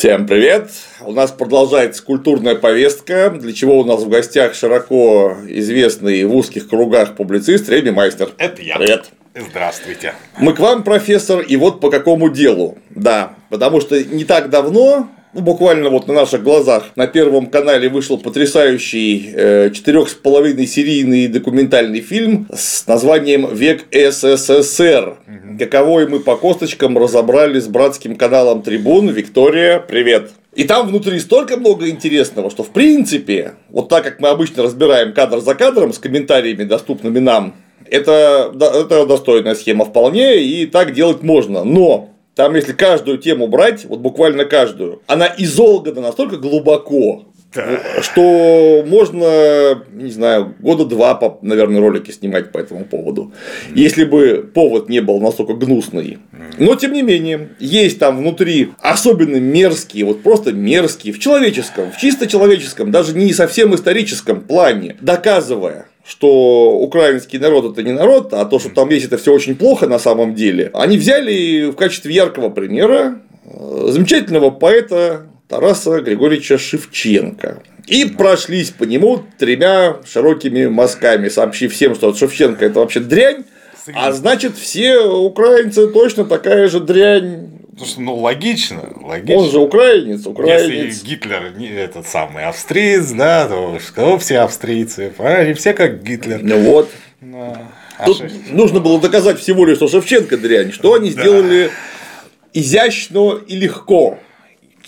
Всем привет! У нас продолжается культурная повестка, для чего у нас в гостях широко известный в узких кругах публицист Реми Майстер. Это я. Привет! Здравствуйте. Мы к вам, профессор, и вот по какому делу. Да, потому что не так давно ну, буквально вот на наших глазах на Первом канале вышел потрясающий э, четырех с половиной серийный документальный фильм с названием «Век СССР». Каковой мы по косточкам разобрали с братским каналом Трибун. Виктория, привет! И там внутри столько много интересного, что в принципе, вот так как мы обычно разбираем кадр за кадром с комментариями, доступными нам, это, это достойная схема вполне, и так делать можно. Но там, если каждую тему брать, вот буквально каждую, она изолгана настолько глубоко, да. что можно, не знаю, года два, наверное, ролики снимать по этому поводу. Если бы повод не был настолько гнусный. Но, тем не менее, есть там внутри особенно мерзкие, вот просто мерзкие, в человеческом, в чисто человеческом, даже не совсем историческом плане, доказывая, что украинский народ это не народ, а то, что там есть это все очень плохо на самом деле, они взяли в качестве яркого примера э, замечательного поэта Тараса Григорьевича Шевченко. И прошлись по нему тремя широкими мазками, сообщив всем, что Шевченко это вообще дрянь, а значит, все украинцы точно такая же дрянь. Потому что, ну, логично, логично. Он же украинец, украинец. Если Гитлер не этот самый австриец, да, то что все австрийцы, они все как Гитлер. Ну вот. Ну, а Тут Шев... нужно было доказать всего лишь, что Шевченко дрянь, что они да. сделали изящно и легко.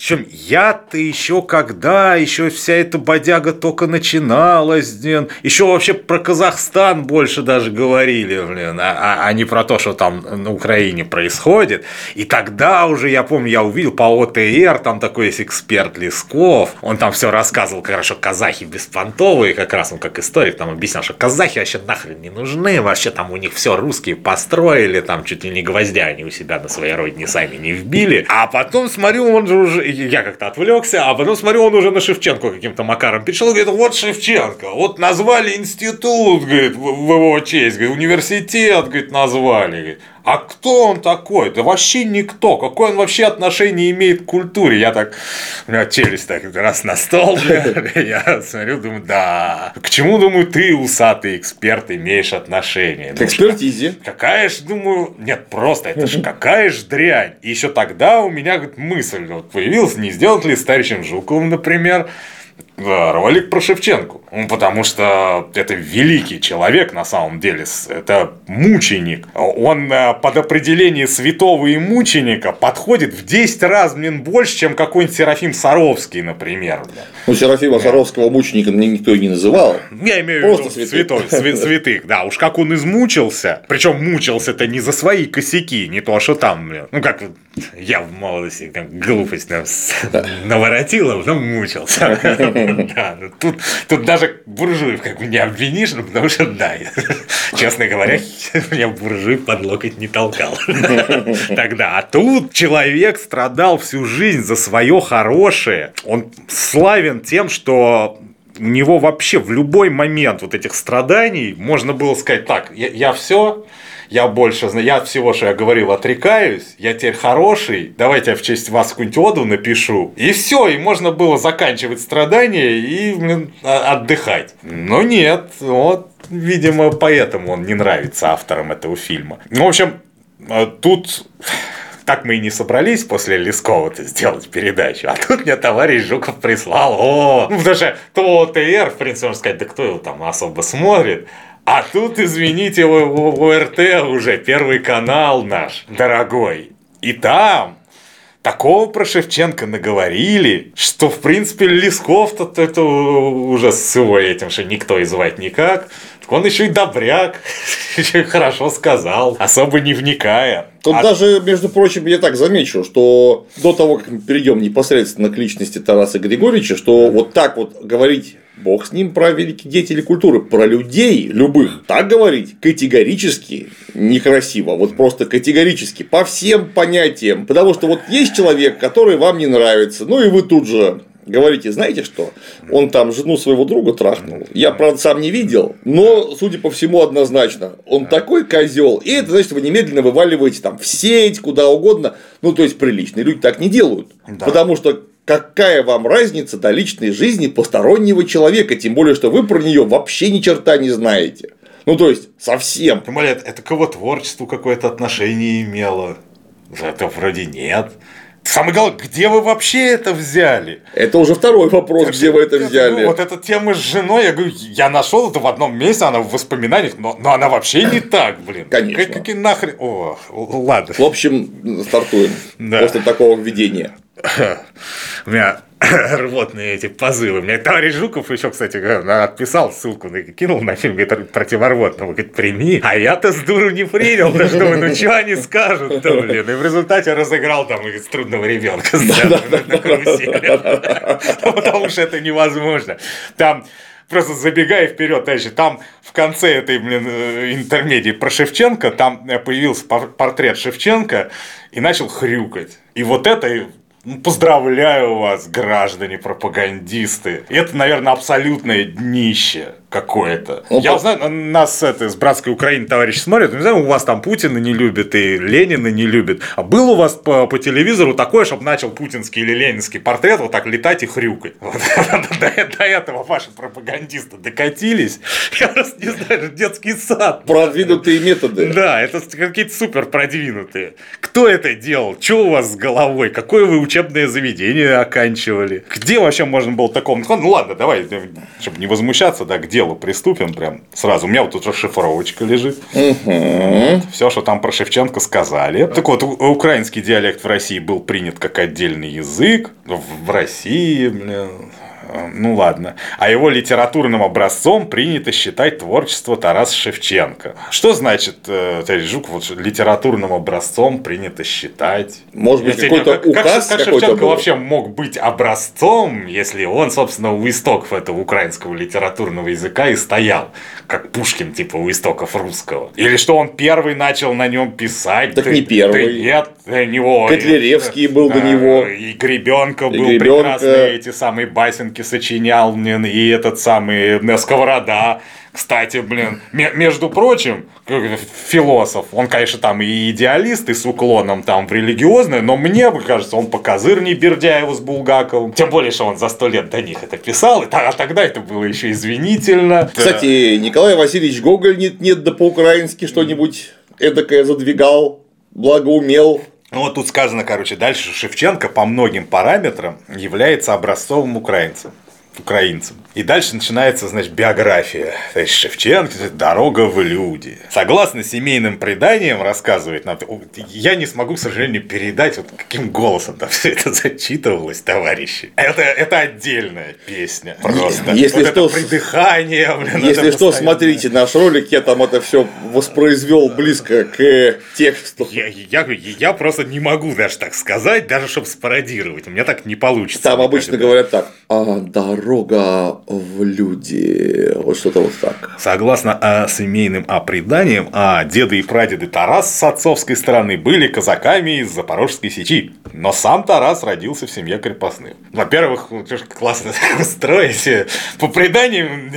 Причем я-то еще когда, еще вся эта бодяга только начиналась, блин. Еще вообще про Казахстан больше даже говорили, блин, а, а, а не про то, что там на Украине происходит. И тогда уже, я помню, я увидел по ОТР, там такой есть эксперт Лесков, он там все рассказывал, хорошо, казахи беспонтовые, как раз он как историк там объяснял, что казахи вообще нахрен не нужны, вообще там у них все русские построили, там чуть ли не гвоздя они у себя на своей родине сами не вбили. А потом смотрю, он же уже я как-то отвлекся, а потом смотрю, он уже на Шевченко каким-то макаром перешел, говорит, вот Шевченко, вот назвали институт, говорит, в его честь, говорит, университет, говорит, назвали, говорит. А кто он такой? Да вообще никто. Какое он вообще отношение имеет к культуре? Я так, у меня челюсть так раз на стол, я смотрю, думаю, да. К чему, думаю, ты, усатый эксперт, имеешь отношение? К экспертизе. Какая ж, думаю, нет, просто, это же какая ж дрянь. И еще тогда у меня мысль появилась, не сделать ли с товарищем Жуковым, например, ролик про Шевченку. Ну, потому что это великий человек на самом деле, это мученик. Он э, под определение святого и мученика подходит в 10 раз, блин, больше, чем какой-нибудь Серафим Саровский, например. Ну, Серафима. Саровского мученика никто и не называл. Я имею в виду святой, святых, да. Уж как он измучился, причем мучился-то не за свои косяки, не то, что там, блин. Ну, как я в молодости там, глупость там, наворотила, но мучился. Да, ну, тут, тут даже буржуев как бы не обвинишь, ну, потому что, да, честно говоря, меня буржуй под локоть не толкал тогда. А тут человек страдал всю жизнь за свое хорошее. Он славен тем, что у него вообще в любой момент вот этих страданий можно было сказать так, я, я все, я больше знаю, я от всего, что я говорил, отрекаюсь, я теперь хороший, давайте я в честь вас какую-нибудь оду напишу. И все, и можно было заканчивать страдания и блин, отдыхать. Но нет, вот, видимо, поэтому он не нравится авторам этого фильма. Ну, в общем, э, тут так мы и не собрались после Лескова-то сделать передачу. А тут мне товарищ Жуков прислал. О, ну, потому что то ОТР, в принципе, можно сказать, да кто его там особо смотрит. А тут, извините, ОРТ уже первый канал наш, дорогой. И там такого про Шевченко наговорили, что, в принципе, Лесков-то это уже с его этим, что никто и звать никак. Он еще и добряк, еще хорошо сказал, особо не вникая. Тут а... даже, между прочим, я так замечу, что до того, как мы перейдем непосредственно к личности Тараса Григорьевича, что вот так вот говорить Бог с ним про великих деятелей культуры, про людей любых. Так говорить категорически некрасиво, вот просто категорически, по всем понятиям. Потому что вот есть человек, который вам не нравится, ну и вы тут же говорите, знаете что, он там жену своего друга трахнул. Я, правда, сам не видел, но, судя по всему, однозначно, он такой козел. И это, значит, вы немедленно вываливаете там в сеть, куда угодно. Ну, то есть, приличные люди так не делают. Да. Потому что какая вам разница до личной жизни постороннего человека, тем более, что вы про нее вообще ни черта не знаете. Ну, то есть, совсем. Тем более, это к его творчеству какое-то отношение имело. Это вроде нет. Самое главное, где вы вообще это взяли? Это уже второй вопрос, где вы это взяли. Ну, вот эта тема с женой, я говорю, я нашел это в одном месте, она в воспоминаниях, но, но она вообще не так, блин. Конечно. Как, какие нахрен. О, ладно. В общем, стартуем. Да. После такого введения. У меня рвотные эти позывы. Мне товарищ Жуков еще, кстати, отписал ссылку, кинул на фильм говорит, противорвотного. Говорит, прими. А я-то с дуру не принял. Да что ну что они скажут-то, блин. И в результате разыграл там из трудного ребенка на карусели. Потому что это невозможно. Там просто забегая вперед, дальше, там в конце этой, блин, э, интермедии про Шевченко, там э, появился портрет Шевченко и начал хрюкать. И вот это поздравляю вас, граждане пропагандисты. Это, наверное, абсолютное днище какое-то. Ну, Я знаю, нас это, с братской Украины товарищи смотрят, не знаю, у вас там Путина не любит и Ленина не любит. А был у вас по, по телевизору такое, чтобы начал путинский или ленинский портрет вот так летать и хрюкать. До этого ваши пропагандисты докатились. Я просто не знаю, детский сад. Продвинутые методы. Да, это какие-то супер продвинутые. Кто это делал? Что у вас с головой? Какое вы учебное заведение оканчивали? Где вообще можно было такому? Ну ладно, давай, чтобы не возмущаться, да, где делу приступим прям сразу. У меня вот тут расшифровочка лежит. Угу. Все, что там про Шевченко сказали. Так вот, украинский диалект в России был принят как отдельный язык. В России, блин, ну ладно. А его литературным образцом принято считать творчество Тараса Шевченко. Что значит, э, товарищ Жук, вот литературным образцом принято считать? Может быть, какой-то указ Как, как Шевченко был? вообще мог быть образцом, если он, собственно, у истоков этого украинского литературного языка и стоял, как Пушкин, типа, у истоков русского? Или что он первый начал на нем писать? Так ты, не первый. Ты, нет, до него. Котляревский был до него. И Гребенка был прекрасные эти самые басенки сочинял, блин, и этот самый Сковорода. Кстати, блин, между прочим, философ, он, конечно, там и идеалист, и с уклоном там в религиозное, но мне кажется, он покозырней Бердяева с Булгаковым. Тем более, что он за сто лет до них это писал, а тогда это было еще извинительно. Кстати, Николай Васильевич Гоголь нет-нет, да по-украински что-нибудь эдакое задвигал, благо умел. Ну вот тут сказано, короче, дальше Шевченко по многим параметрам является образцовым украинцем украинцам. И дальше начинается, значит, биография. То есть Шевченко, дорога в люди. Согласно семейным преданиям, рассказывает нам, я не смогу, к сожалению, передать, вот каким голосом там все это зачитывалось, товарищи. Это, это отдельная песня. Просто. Если вот что, это придыхание, блин, Если что, постоянно... смотрите наш ролик, я там это все воспроизвел близко к тексту. Я, я, я просто не могу даже так сказать, даже чтобы спародировать. У меня так не получится. Там обычно говорят так. А, дорога в люди. Вот что-то вот так. Согласно а, семейным а, преданиям, а, деды и прадеды Тарас с отцовской стороны были казаками из Запорожской сечи. Но сам Тарас родился в семье крепостных. Во-первых, классно строите. По преданиям,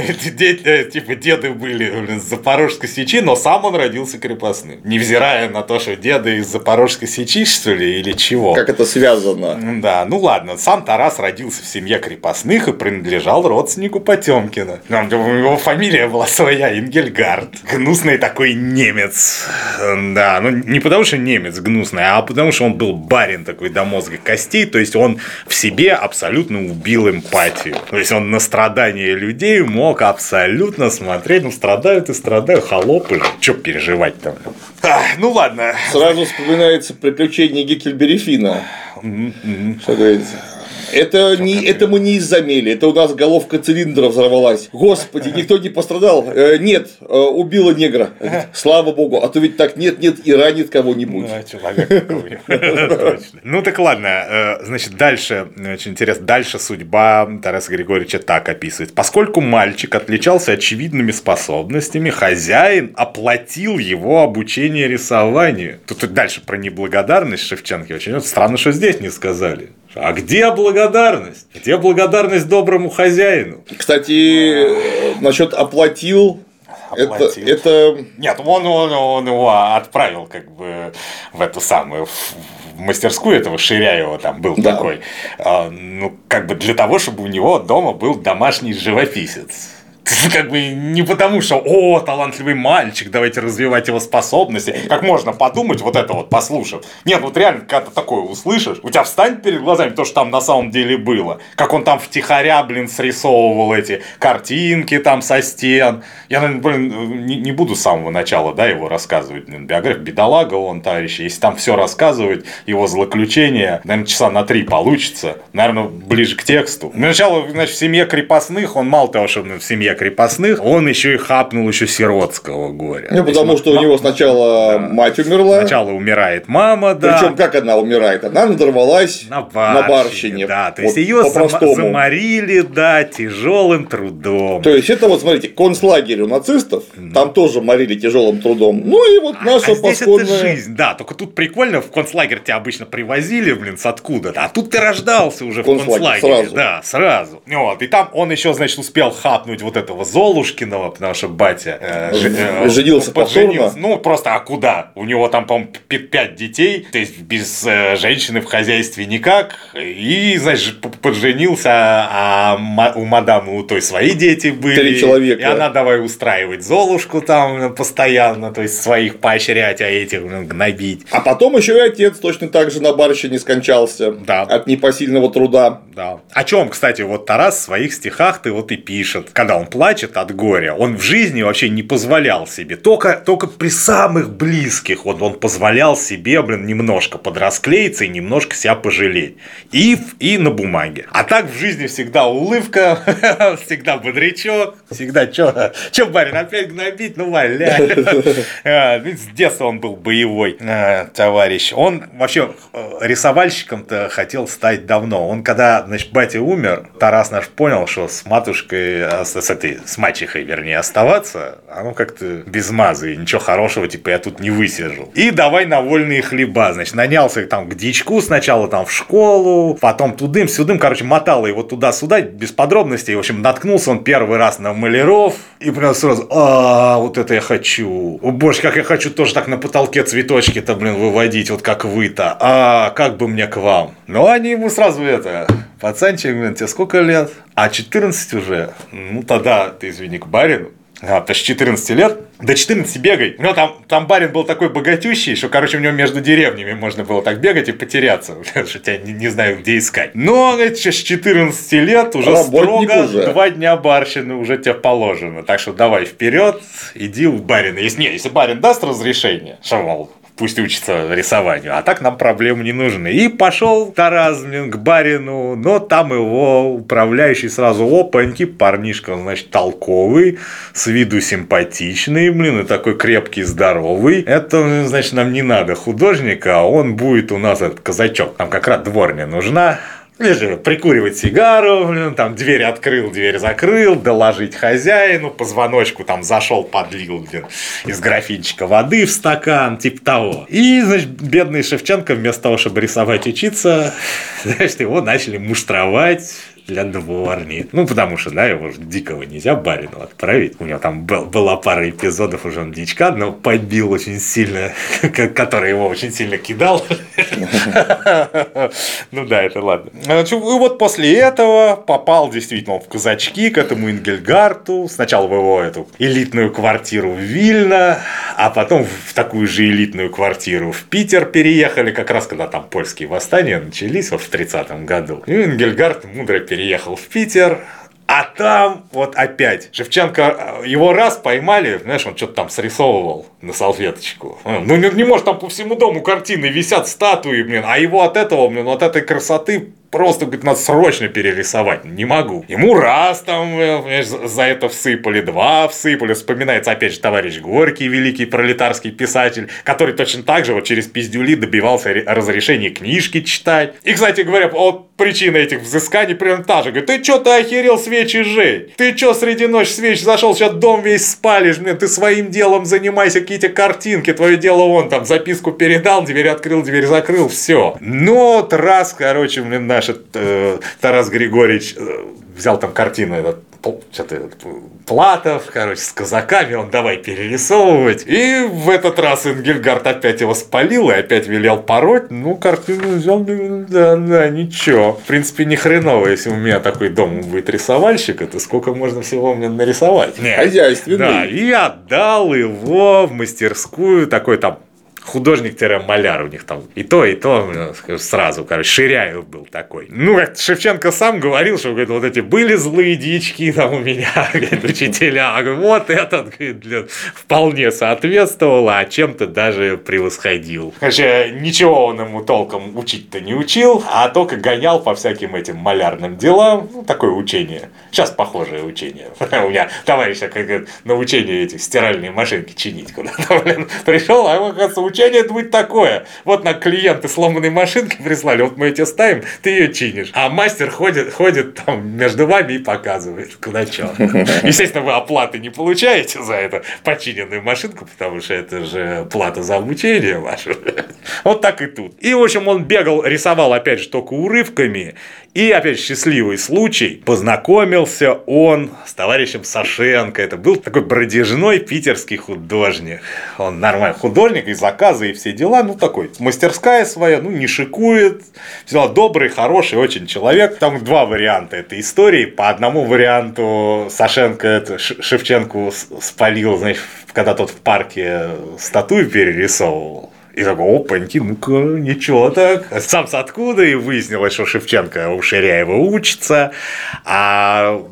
типа деды были из Запорожской сечи, но сам он родился крепостным. Невзирая на то, что деды из Запорожской сечи, что ли, или чего. Как это связано? Да, ну ладно, сам Тарас родился в семье крепостных и принадлежал родственнику Потемкина. Его фамилия была своя, Ингельгард. Гнусный такой немец. Да, ну не потому что немец гнусный, а потому что он был барин такой до мозга костей, то есть он в себе абсолютно убил эмпатию. То есть он на страдания людей мог абсолютно смотреть, ну страдают и страдают, холопы, что переживать там. А, ну ладно. Сразу вспоминается приключение Геккельбери Фина. Что говорится? Это, не, это мы не из-за мели, это у нас головка цилиндра взорвалась. Господи, никто не пострадал. Э, нет, э, убила негра. Слава богу, а то ведь так нет, нет и ранит кого-нибудь. Ну так ладно, э, значит, дальше, очень интересно, дальше судьба Тараса Григорьевича так описывает. Поскольку мальчик отличался очевидными способностями, хозяин оплатил его обучение рисованию. Тут дальше про неблагодарность Шевченки очень странно, что здесь не сказали А где благодарность? Где благодарность доброму хозяину? Кстати, насчет оплатил это, это... Нет, он, он, он его отправил как бы в эту самую в мастерскую этого Ширяева там был да. такой, а, ну, как бы для того, чтобы у него дома был домашний живописец. как бы не потому, что «О, талантливый мальчик, давайте развивать его способности». Как можно подумать вот это вот, послушав. Нет, вот реально, когда ты такое услышишь, у тебя встанет перед глазами то, что там на самом деле было. Как он там втихаря, блин, срисовывал эти картинки там со стен. Я, наверное, блин, не, не буду с самого начала, да, его рассказывать. Блин, биография бедолага он, товарищи. Если там все рассказывать, его злоключения, наверное, часа на три получится. Наверное, ближе к тексту. Сначала, значит, в семье крепостных, он мало того, что в семье крепостных, он еще и хапнул еще сиротского горя. Ну, потому что у него сначала да. мать умерла. Сначала умирает мама, да. Причем как она умирает? Она надорвалась на барщине. На барщине да, то есть вот ее зам- заморили, да, тяжелым трудом. То есть это вот, смотрите, концлагерь у нацистов, mm. там тоже морили тяжелым трудом. Ну и вот наша а, а здесь это жизнь, да, только тут прикольно, в концлагерь тебя обычно привозили, блин, с откуда-то, а тут ты рождался уже в концлагере. Сразу. Да, сразу. Вот, и там он еще, значит, успел хапнуть вот этого Золушкиного, потому что батя э, э, женился повторно. Ну, просто а куда? У него там, по-моему, пять детей, то есть без э, женщины в хозяйстве никак. И, значит, подженился, а у мадамы у той свои дети были. Три человека. И она давай устраивать Золушку там постоянно, то есть своих поощрять, а этих гнобить. А потом еще и отец точно так же на барщине скончался. Да. От непосильного труда. Да. О чем, кстати, вот Тарас в своих стихах ты вот и пишет, когда он плачет от горя. Он в жизни вообще не позволял себе. Только, только при самых близких он, он позволял себе, блин, немножко подрасклеиться и немножко себя пожалеть. И, и на бумаге. А так в жизни всегда улыбка, всегда бодрячок, всегда что, что, барин, опять гнобить? Ну, валя. А, с детства он был боевой а, товарищ. Он вообще э, рисовальщиком-то хотел стать давно. Он когда, значит, батя умер, Тарас наш понял, что с матушкой, а, с, с этой, с мачехой, вернее, оставаться, оно как-то без мазы, ничего хорошего, типа, я тут не высижу. И давай на вольные хлеба, значит, нанялся там к дичку сначала там в школу, потом тудым-сюдым, короче, мотал его туда-сюда, без подробностей, в общем, наткнулся он первый раз на маляров, и прям сразу, а, вот это я хочу, боже, как я хочу тоже так на потолке цветочки-то, блин, выводить, вот как вы-то, а, как бы мне к вам. Ну, они ему сразу это, пацанчик, блин, тебе сколько лет? А 14 уже? Ну, тогда ты, извини, к барину. А, то есть 14 лет, до 14 бегай. Ну, там, там барин был такой богатющий, что, короче, у него между деревнями можно было так бегать и потеряться, что тебя не, не знаю, где искать. Но, говорит, с 14 лет уже Работник строго уже. два дня барщины уже тебе положено. Так что давай вперед, иди у барина. Если, не, если барин даст разрешение, что, мол, пусть учится рисованию, а так нам проблемы не нужны. И пошел Тарас блин, к барину, но там его управляющий сразу, опаньки, парнишка, значит, толковый, с виду симпатичный, блин, и такой крепкий, здоровый. Это, значит, нам не надо художника, он будет у нас этот казачок. Нам как раз дворня нужна, Вежливо прикуривать сигару, блин, там дверь открыл, дверь закрыл, доложить хозяину, позвоночку там зашел, подлил блин, из графинчика воды в стакан, типа того. И, значит, бедный Шевченко вместо того, чтобы рисовать учиться, значит, его начали муштровать, для дворни. Ну, потому что, да, его же дикого нельзя барину отправить. У него там был, была пара эпизодов уже он дичка, но побил очень сильно, который его очень сильно кидал. Ну да, это ладно. И вот после этого попал действительно в казачки к этому Ингельгарту. Сначала в его эту элитную квартиру в Вильно, а потом в такую же элитную квартиру в Питер переехали, как раз когда там польские восстания начались вот в 30-м году. И Ингельгард мудро переехал в Питер, а там вот опять Шевченко, э, его раз поймали, знаешь, он что-то там срисовывал на салфеточку. Ну не, не может, там по всему дому картины висят, статуи, блин, а его от этого, блин, от этой красоты просто, говорит, надо срочно перерисовать. Не могу. Ему раз там э, за это всыпали, два всыпали. Вспоминается, опять же, товарищ Горький, великий пролетарский писатель, который точно так же вот через пиздюли добивался разрешения книжки читать. И, кстати говоря, вот причина этих взысканий прям та же. Говорит, ты что ты охерел свечи жечь? Ты что среди ночи свеч зашел, сейчас дом весь спалишь, мне ты своим делом занимайся, какие-то картинки, твое дело он там записку передал, дверь открыл, дверь закрыл, все. Но вот раз, короче, блин, наш э, Тарас Григорьевич э, взял там картину этот что-то Платов, короче, с казаками, он давай перерисовывать. И в этот раз Энгельгард опять его спалил и опять велел пороть. Ну, картину взял, да, да, ничего. В принципе, не хреново, если у меня такой дом будет рисовальщик, это сколько можно всего мне нарисовать. Хозяйственный. Да, и отдал его в мастерскую, такой там художник-маляр у них там и то, и то сразу, короче, Ширяев был такой. Ну, как Шевченко сам говорил, что говорит, вот эти были злые дички там у меня, говорит, учителя, вот этот говорит, для... вполне соответствовал, а чем-то даже превосходил. Короче, ничего он ему толком учить-то не учил, а только гонял по всяким этим малярным делам, ну, такое учение. Сейчас похожее учение. У меня товарищ как на учение этих стиральные машинки чинить куда-то, блин, пришел, а ему, оказывается, это будет такое. Вот на клиенты сломанной машинки прислали, вот мы эти ставим, ты ее чинишь. А мастер ходит, ходит там между вами и показывает, куда что. Естественно, вы оплаты не получаете за эту починенную машинку, потому что это же плата за обучение ваше. Вот так и тут. И, в общем, он бегал, рисовал, опять же, только урывками. И, опять, счастливый случай, познакомился он с товарищем Сашенко. Это был такой бродежной питерский художник. Он нормальный художник, и заказы, и все дела. Ну, такой, мастерская своя, ну, не шикует. Все добрый, хороший очень человек. Там два варианта этой истории. По одному варианту Сашенко это Шевченко спалил, значит, когда тот в парке статую перерисовывал. И такой, опаньки, ну-ка, ничего так. Сам с откуда, и выяснилось, что Шевченко у Ширяева учится, а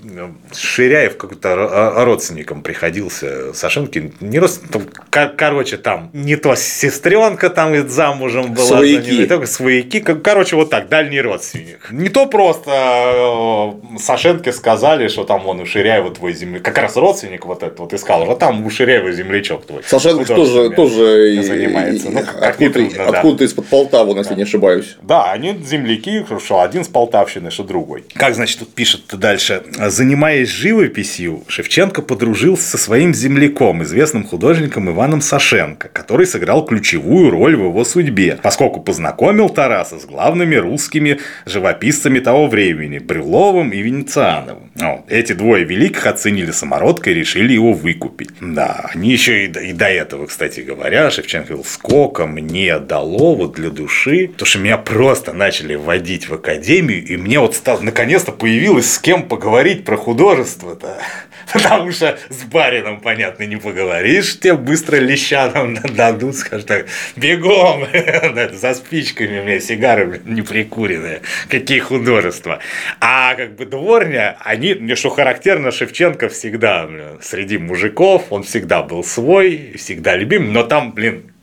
Ширяев какой-то родственником приходился, Сашенки, не родственник, короче, там не то сестренка там замужем была. Свояки. Не, свояки, короче, вот так, дальний родственник. Не то просто э, Сашенке сказали, что там он у Ширяева твой земля, как раз родственник вот этот вот искал, что там у Ширяева землячок твой. Сашенко тоже, тоже занимается. Ну, откуда, трудно, откуда да. из-под Полтавы, если да. не ошибаюсь. Да, они земляки, что один с Полтавщины, что другой. Как, значит, тут пишет дальше. Занимаясь живописью, Шевченко подружился со своим земляком, известным художником Иваном Сашенко, который сыграл ключевую роль в его судьбе, поскольку познакомил Тараса с главными русскими живописцами того времени – Брюловым и Венециановым. Ну, эти двое великих оценили самородка и решили его выкупить. Да, они еще и до, и до этого, кстати говоря, Шевченко говорил, сколько мне дало вот для души, то что меня просто начали вводить в академию, и мне вот стало, наконец-то появилось с кем поговорить про художество-то. Потому что с барином, понятно, не поговоришь, тебе быстро лещаном дадут, скажут так, бегом, за спичками, у меня сигары не прикуренные, какие художества. А как бы дворня, они, мне что характерно, Шевченко всегда среди мужиков, он всегда был свой, всегда любим, но там, блин,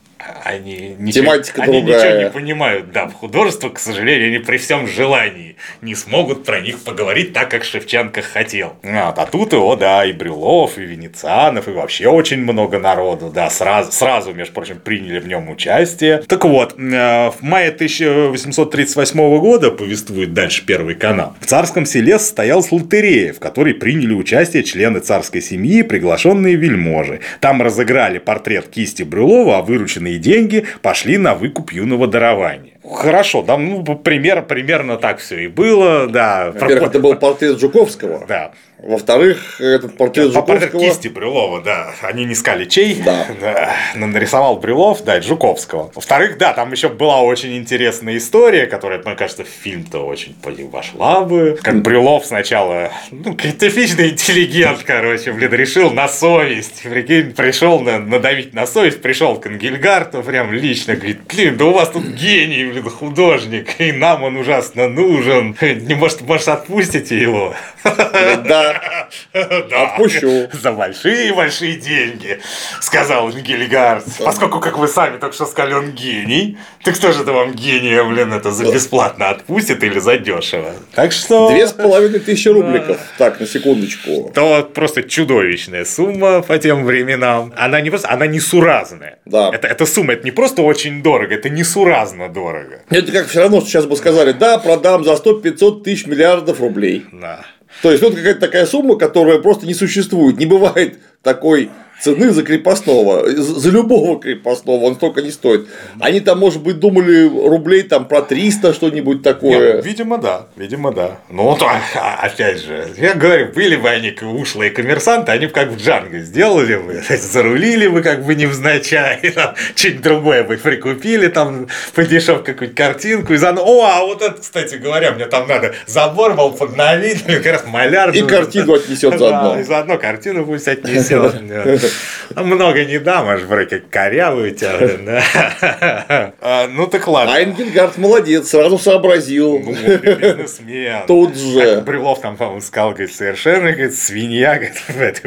они ничего, Тематика они другая. ничего не понимают. Да, в художество, к сожалению, они при всем желании не смогут про них поговорить так, как Шевченко хотел. Вот, а тут его, да, и Брюлов, и Венецианов, и вообще очень много народу, да, сразу, сразу, между прочим, приняли в нем участие. Так вот, э, в мае 1838 года, повествует дальше Первый канал, в царском селе состоялась лотерея, в которой приняли участие члены царской семьи, приглашенные вельможи. Там разыграли портрет кисти Брюлова, а вырученные деньги пошли на выкуп юного дарования. Хорошо, да, ну, пример, примерно так все и было, да. Во-первых, это был портрет Жуковского. Да. Во-вторых, этот портрет Жуковского... Портрет кисти Брюлова, да. Они не искали чей. Да. да. Нарисовал Брюлов, да, Жуковского. Во-вторых, да, там еще была очень интересная история, которая, мне кажется, в фильм-то очень вошла бы. Как Брюлов сначала, ну, типичный интеллигент, короче, блин, решил на совесть. Прикинь, пришел на, надавить на совесть, пришел к Ангельгарту, прям лично говорит, блин, да у вас тут гений, блин, художник, и нам он ужасно нужен. Не может, может, отпустите его? Да, Да. Отпущу. За большие-большие деньги, сказал Гильгард. Поскольку, как вы сами только что сказали, он гений, так кто же это вам гения, блин, это за бесплатно отпустит или за дешево? Так что... Две с половиной тысячи рубликов. Так, на секундочку. То просто чудовищная сумма по тем временам. Она не просто, она несуразная. Да. Это, эта сумма, это не просто очень дорого, это несуразно дорого. Это как все равно, что сейчас бы сказали, да, продам за 100-500 тысяч миллиардов рублей. Да. То есть, вот какая-то такая сумма, которая просто не существует. Не бывает такой цены за крепостного, за любого крепостного, он столько не стоит. Они там, может быть, думали рублей там про 300 что-нибудь такое. Нет, видимо, да, видимо, да. Ну, то, а, опять же, я говорю, были бы они ушлые коммерсанты, они бы как в Джанго сделали бы, зарулили бы как бы невзначай, там, что-нибудь другое бы прикупили, там, по дешев какую-нибудь картинку, и за... О, а вот это, кстати говоря, мне там надо забор был подновить, как раз маляр. И картину отнесет заодно. Да, и заодно картину пусть отнесет. Много не дам, аж вроде корявый у тебя. да. А, Ну так ладно. А Энгельгард молодец, сразу сообразил. Ну, Бизнесмен. Тут же. Брюлов там, по-моему, сказал, говорит, совершенно, говорит, свинья, говорит,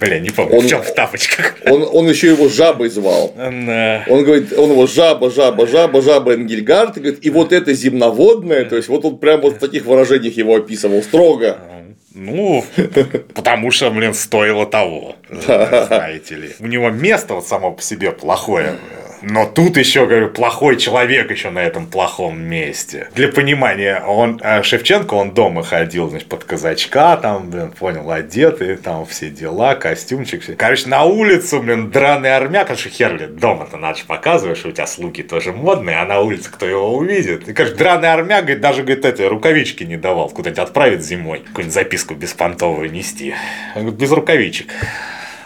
Бля, не помню, Он- в чем в тапочках. Он, он еще его жабой звал. Да. Он говорит, он его жаба, жаба, жаба, жаба Энгельгард, и, говорит, и вот это земноводное, то есть вот он прям вот в таких выражениях его описывал строго. Ну, потому что, блин, стоило того, знаете ли. У него место вот само по себе плохое. Но тут еще, говорю, плохой человек еще на этом плохом месте. Для понимания, он э, Шевченко, он дома ходил, значит, под казачка, там, блин, понял, одетый, там все дела, костюмчик. все. Короче, на улицу, блин, драный армяк, потому что хер, блин, дома-то надо же показываешь, у тебя слуги тоже модные, а на улице кто его увидит? И, короче, драный армяк, говорит, даже, говорит, эти рукавички не давал, куда-нибудь отправить зимой, какую-нибудь записку беспонтовую нести. Он говорит, без рукавичек.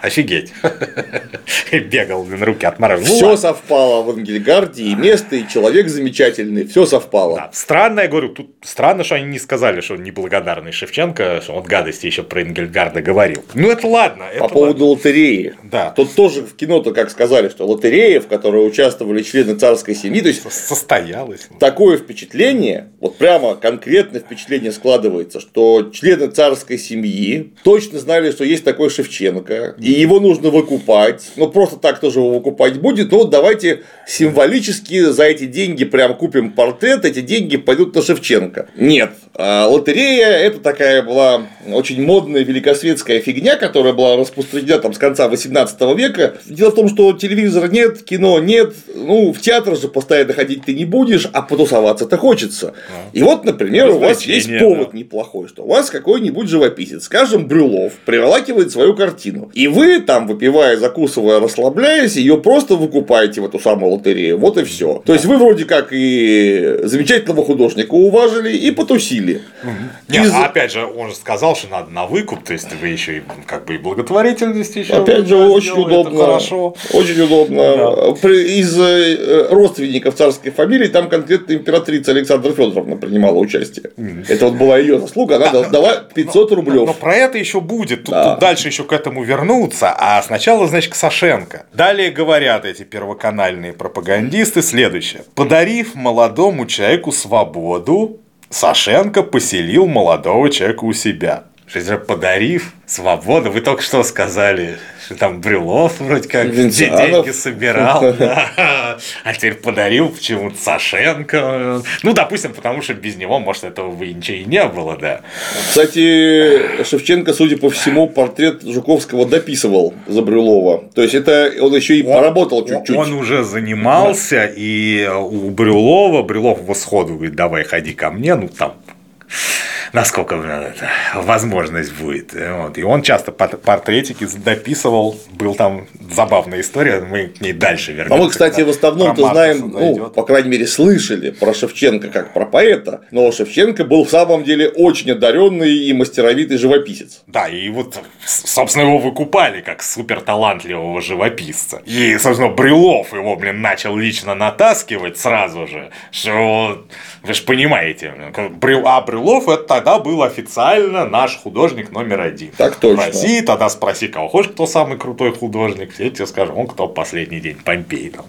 Офигеть. Бегал, блин, руки отмораживал. Ну, Все ладно. совпало в Энгельгарде, и место, и человек замечательный, все совпало. Да, странно, я говорю, тут странно, что они не сказали, что он неблагодарный Шевченко, что он гадости еще про Энгельгарда говорил. Ну, это ладно. По это поводу лотереи. Да. Тут тоже в кино-то как сказали, что лотерея, в которой участвовали члены царской семьи, то есть ладно. Состоялось. такое впечатление, вот прямо конкретное впечатление складывается, что члены царской семьи точно знали, что есть такой Шевченко, и его нужно выкупать. Ну, просто так тоже его выкупать будет. Ну, вот давайте символически за эти деньги прям купим портрет, эти деньги пойдут на Шевченко. Нет. А лотерея – это такая была очень модная великосветская фигня, которая была распространена там с конца 18 века. Дело в том, что телевизора нет, кино нет, ну, в театр же постоянно ходить ты не будешь, а потусоваться-то хочется. И вот, например, у вас есть повод да. неплохой, что у вас какой-нибудь живописец, скажем, Брюлов, приволакивает свою картину. И вы там, выпивая, закусывая, расслабляясь, ее просто выкупаете в эту самую лотерею. Вот и все. То есть вы вроде как и замечательного художника уважили и потусили. Нет, Из- а опять же, он же сказал, что надо на выкуп, то есть вы еще и как бы и благотворительность еще. Опять же, очень сделали, удобно. Хорошо. Очень удобно. При- Из э, родственников царской фамилии там конкретно императрица Александра Федоровна принимала участие. Это вот была ее заслуга, она дала- дала 500 Но, рублев. но про это еще будет. Тут, Да. тут дальше еще к этому вернуться. А сначала, значит, к Сашенко. Далее говорят эти первоканальные пропагандисты следующее. Подарив молодому человеку свободу, Сашенко поселил молодого человека у себя. Подарив свободу, вы только что сказали, что там Брюлов вроде как Венцианов. деньги собирал, да. а теперь подарил почему-то Сашенко. Ну, допустим, потому что без него, может, этого бы ничего и не было, да. Кстати, Шевченко, судя по всему, портрет Жуковского дописывал за Брюлова. То есть это он еще и поработал чуть-чуть. Он уже занимался, и у Брюлова, Брюлов его сходу говорит, давай ходи ко мне, ну там насколько это, возможность будет. Вот. И он часто портретики дописывал, был там забавная история, мы к ней дальше вернемся. А мы, кстати, в основном-то знаем, ну, по крайней мере, слышали про Шевченко как про поэта, но Шевченко был в самом деле очень одаренный и мастеровитый живописец. Да, и вот, собственно, его выкупали как супер талантливого живописца. И, собственно, Брюлов его, блин, начал лично натаскивать сразу же, что вы же понимаете, а Брюлов это тогда был официально наш художник номер один. Так точно. В России тогда спроси, кого хочешь, кто самый крутой художник. Все тебе скажут, он кто последний день Помпей там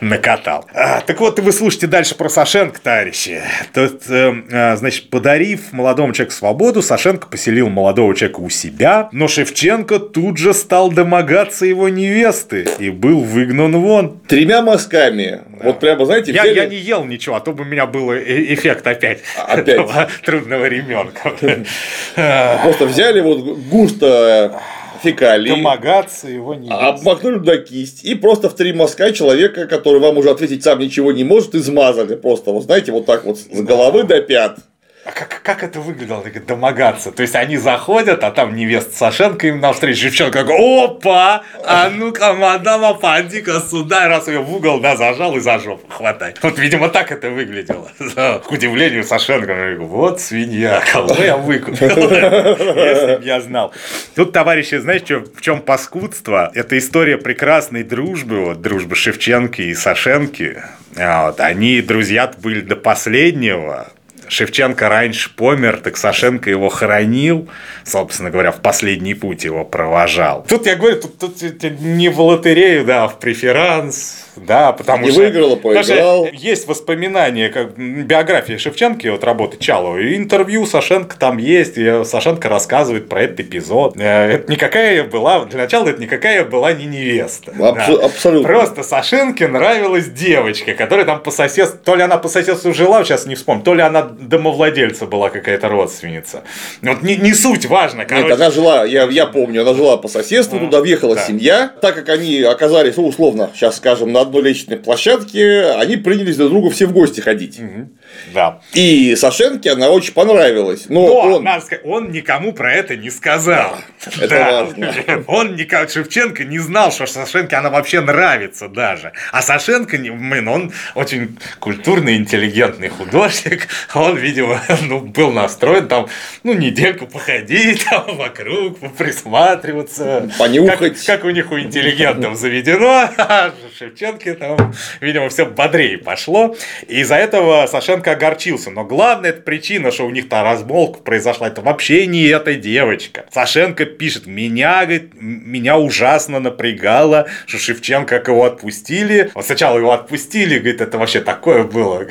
накатал. А, так вот, и вы слушайте дальше про Сашенко, товарищи. Тут, э, э, значит, подарив молодому человеку свободу, Сашенко поселил молодого человека у себя, но Шевченко тут же стал домогаться его невесты и был выгнан вон. Тремя мазками. Да. Вот прямо, знаете, я, взяли... я не ел ничего, а то бы у меня был э, эффект опять, опять. трудного ребенка. Просто взяли вот густо фекалии. Домогаться его не Обмакнули на кисть. И просто в три мазка человека, который вам уже ответить сам ничего не может, измазали. Просто, вот знаете, вот так вот с головы до пят. А как, как это выглядело, так, домогаться? То есть они заходят, а там невеста Сашенко им навстречу, девчонка такой, опа, а ну-ка, мадам, опанди-ка сюда, раз ее в угол, да, зажал и за жопу хватай. Вот, видимо, так это выглядело. К удивлению Сашенко, вот свинья, кого я выкупил, если бы я знал. Тут, товарищи, знаете, в чем паскудство? Это история прекрасной дружбы, вот, дружбы Шевченко и Сашенки. Вот, они друзья были до последнего, Шевченко раньше помер, так Сашенко его хоронил, собственно говоря, в последний путь его провожал. Тут я говорю, тут, тут не в лотерею, да, а в преферанс, да, потому не что... выиграл, поиграл. Есть воспоминания, как биографии Шевченко, вот работы Чалова, интервью Сашенко там есть, и Сашенко рассказывает про этот эпизод. Э, это никакая была, для начала это никакая была не невеста. Абс- да. Абсолютно. Просто Сашенке нравилась девочка, которая там по соседству, то ли она по соседству жила, сейчас не вспомню, то ли она домовладельца была какая-то родственница. Вот не, не суть важно. Короче. Нет, она жила, я, я помню, она жила по соседству, туда въехала да. семья, так как они оказались, ну, условно, сейчас скажем, на одной личной площадке, они принялись друг другу все в гости ходить. Угу. Да. И Сашенке она очень понравилась. Но, но он... Надо сказать, он никому про это не сказал. Да, это да. важно. Он никак, Шевченко не знал, что Сашенке она вообще нравится даже. А Сашенко, блин, он очень культурный, интеллигентный художник. Он, видимо, ну, был настроен там, ну, недельку походить там вокруг, присматриваться. Понюхать. Как, как у них у интеллигентов заведено. А Шевченко там, видимо, все бодрее пошло. И из-за этого Сашенко огорчился. Но главная причина, что у них-то размолвка произошла, это вообще не эта девочка. Сашенко пишет, меня, говорит, меня ужасно напрягало, что Шевченко, как его отпустили. Вот сначала его отпустили, говорит, это вообще такое было.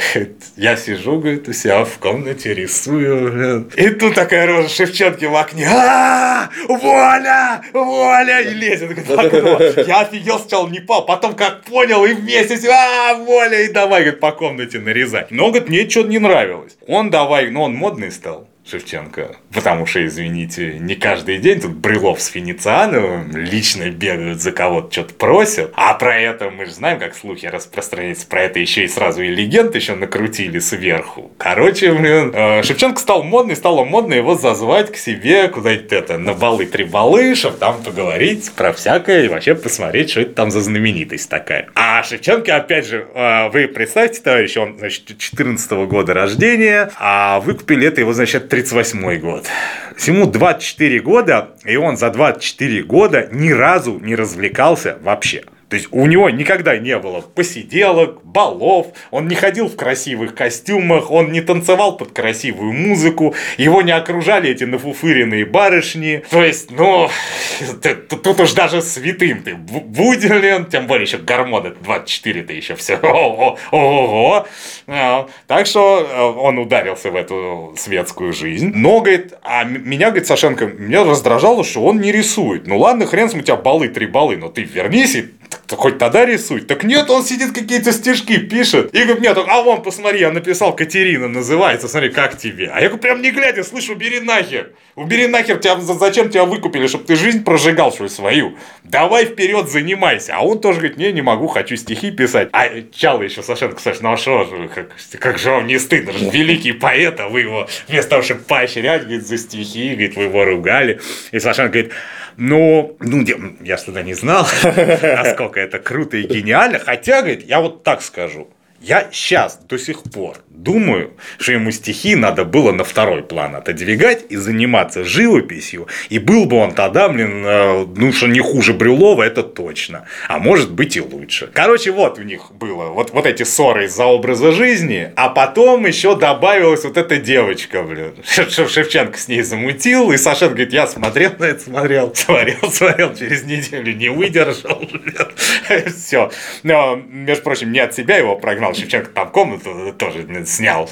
Я сижу, говорит, у себя в комнате рисую. И тут такая рожа Шевченки в окне. А, воля, воля, и лезет в окно. Я офигел сначала не пал, потом как понял и вместе, а, воля, и давай, говорит, по комнате нарезать. Но, говорит, мне что-то не нравилось. Он давай, ну он модный стал. Шевченко. Потому что, извините, не каждый день тут Брылов с Финициановым лично бегают за кого-то, что-то просят. А про это мы же знаем, как слухи распространяются. Про это еще и сразу и легенд еще накрутили сверху. Короче, блин, э, Шевченко стал модный, стало модно его зазвать к себе куда-нибудь это, на балы три балы, чтобы там поговорить про всякое и вообще посмотреть, что это там за знаменитость такая. А Шевченко, опять же, э, вы представьте, товарищ, он, значит, 14 -го года рождения, а выкупили это его, значит, 1938 год. Ему 24 года, и он за 24 года ни разу не развлекался вообще. То есть у него никогда не было посиделок, балов, он не ходил в красивых костюмах, он не танцевал под красивую музыку, его не окружали эти нафуфыренные барышни. То есть, ну, тут уж даже святым ты будем, тем более еще гормон 24 ты еще все. Ого, а, Так что э, он ударился в эту светскую жизнь. Но, говорит, а меня, говорит, Сашенко, меня раздражало, что он не рисует. Ну ладно, хрен с у тебя баллы, три баллы, но ты вернись и хоть тогда рисуй. Так нет, он сидит какие-то стишки пишет. И говорит, мне так, а вон, посмотри, я написал, Катерина называется, смотри, как тебе. А я говорю, прям не глядя, слышь, убери нахер. Убери нахер, тебя, зачем тебя выкупили, чтобы ты жизнь прожигал свою свою. Давай вперед занимайся. А он тоже говорит, не, не могу, хочу стихи писать. А Чало еще совершенно, кстати, ну а что же, как, как же вам не стыдно, же великий поэт, а вы его вместо того, чтобы поощрять, говорит, за стихи, говорит, вы его ругали. И Сашан говорит, но, ну, я тогда не знал, насколько это круто и гениально. Хотя, говорит, я вот так скажу. Я сейчас до сих пор думаю, что ему стихи надо было на второй план отодвигать и заниматься живописью. И был бы он тогда, блин, э, ну что не хуже Брюлова, это точно. А может быть и лучше. Короче, вот у них было вот, вот эти ссоры из-за образа жизни, а потом еще добавилась вот эта девочка, блин. Шевченко с ней замутил, и Сашен говорит, я смотрел на это, смотрел, смотрел, смотрел, через неделю не выдержал. Все. Но, между прочим, не от себя его прогнал, Шевченко там комнату тоже снял,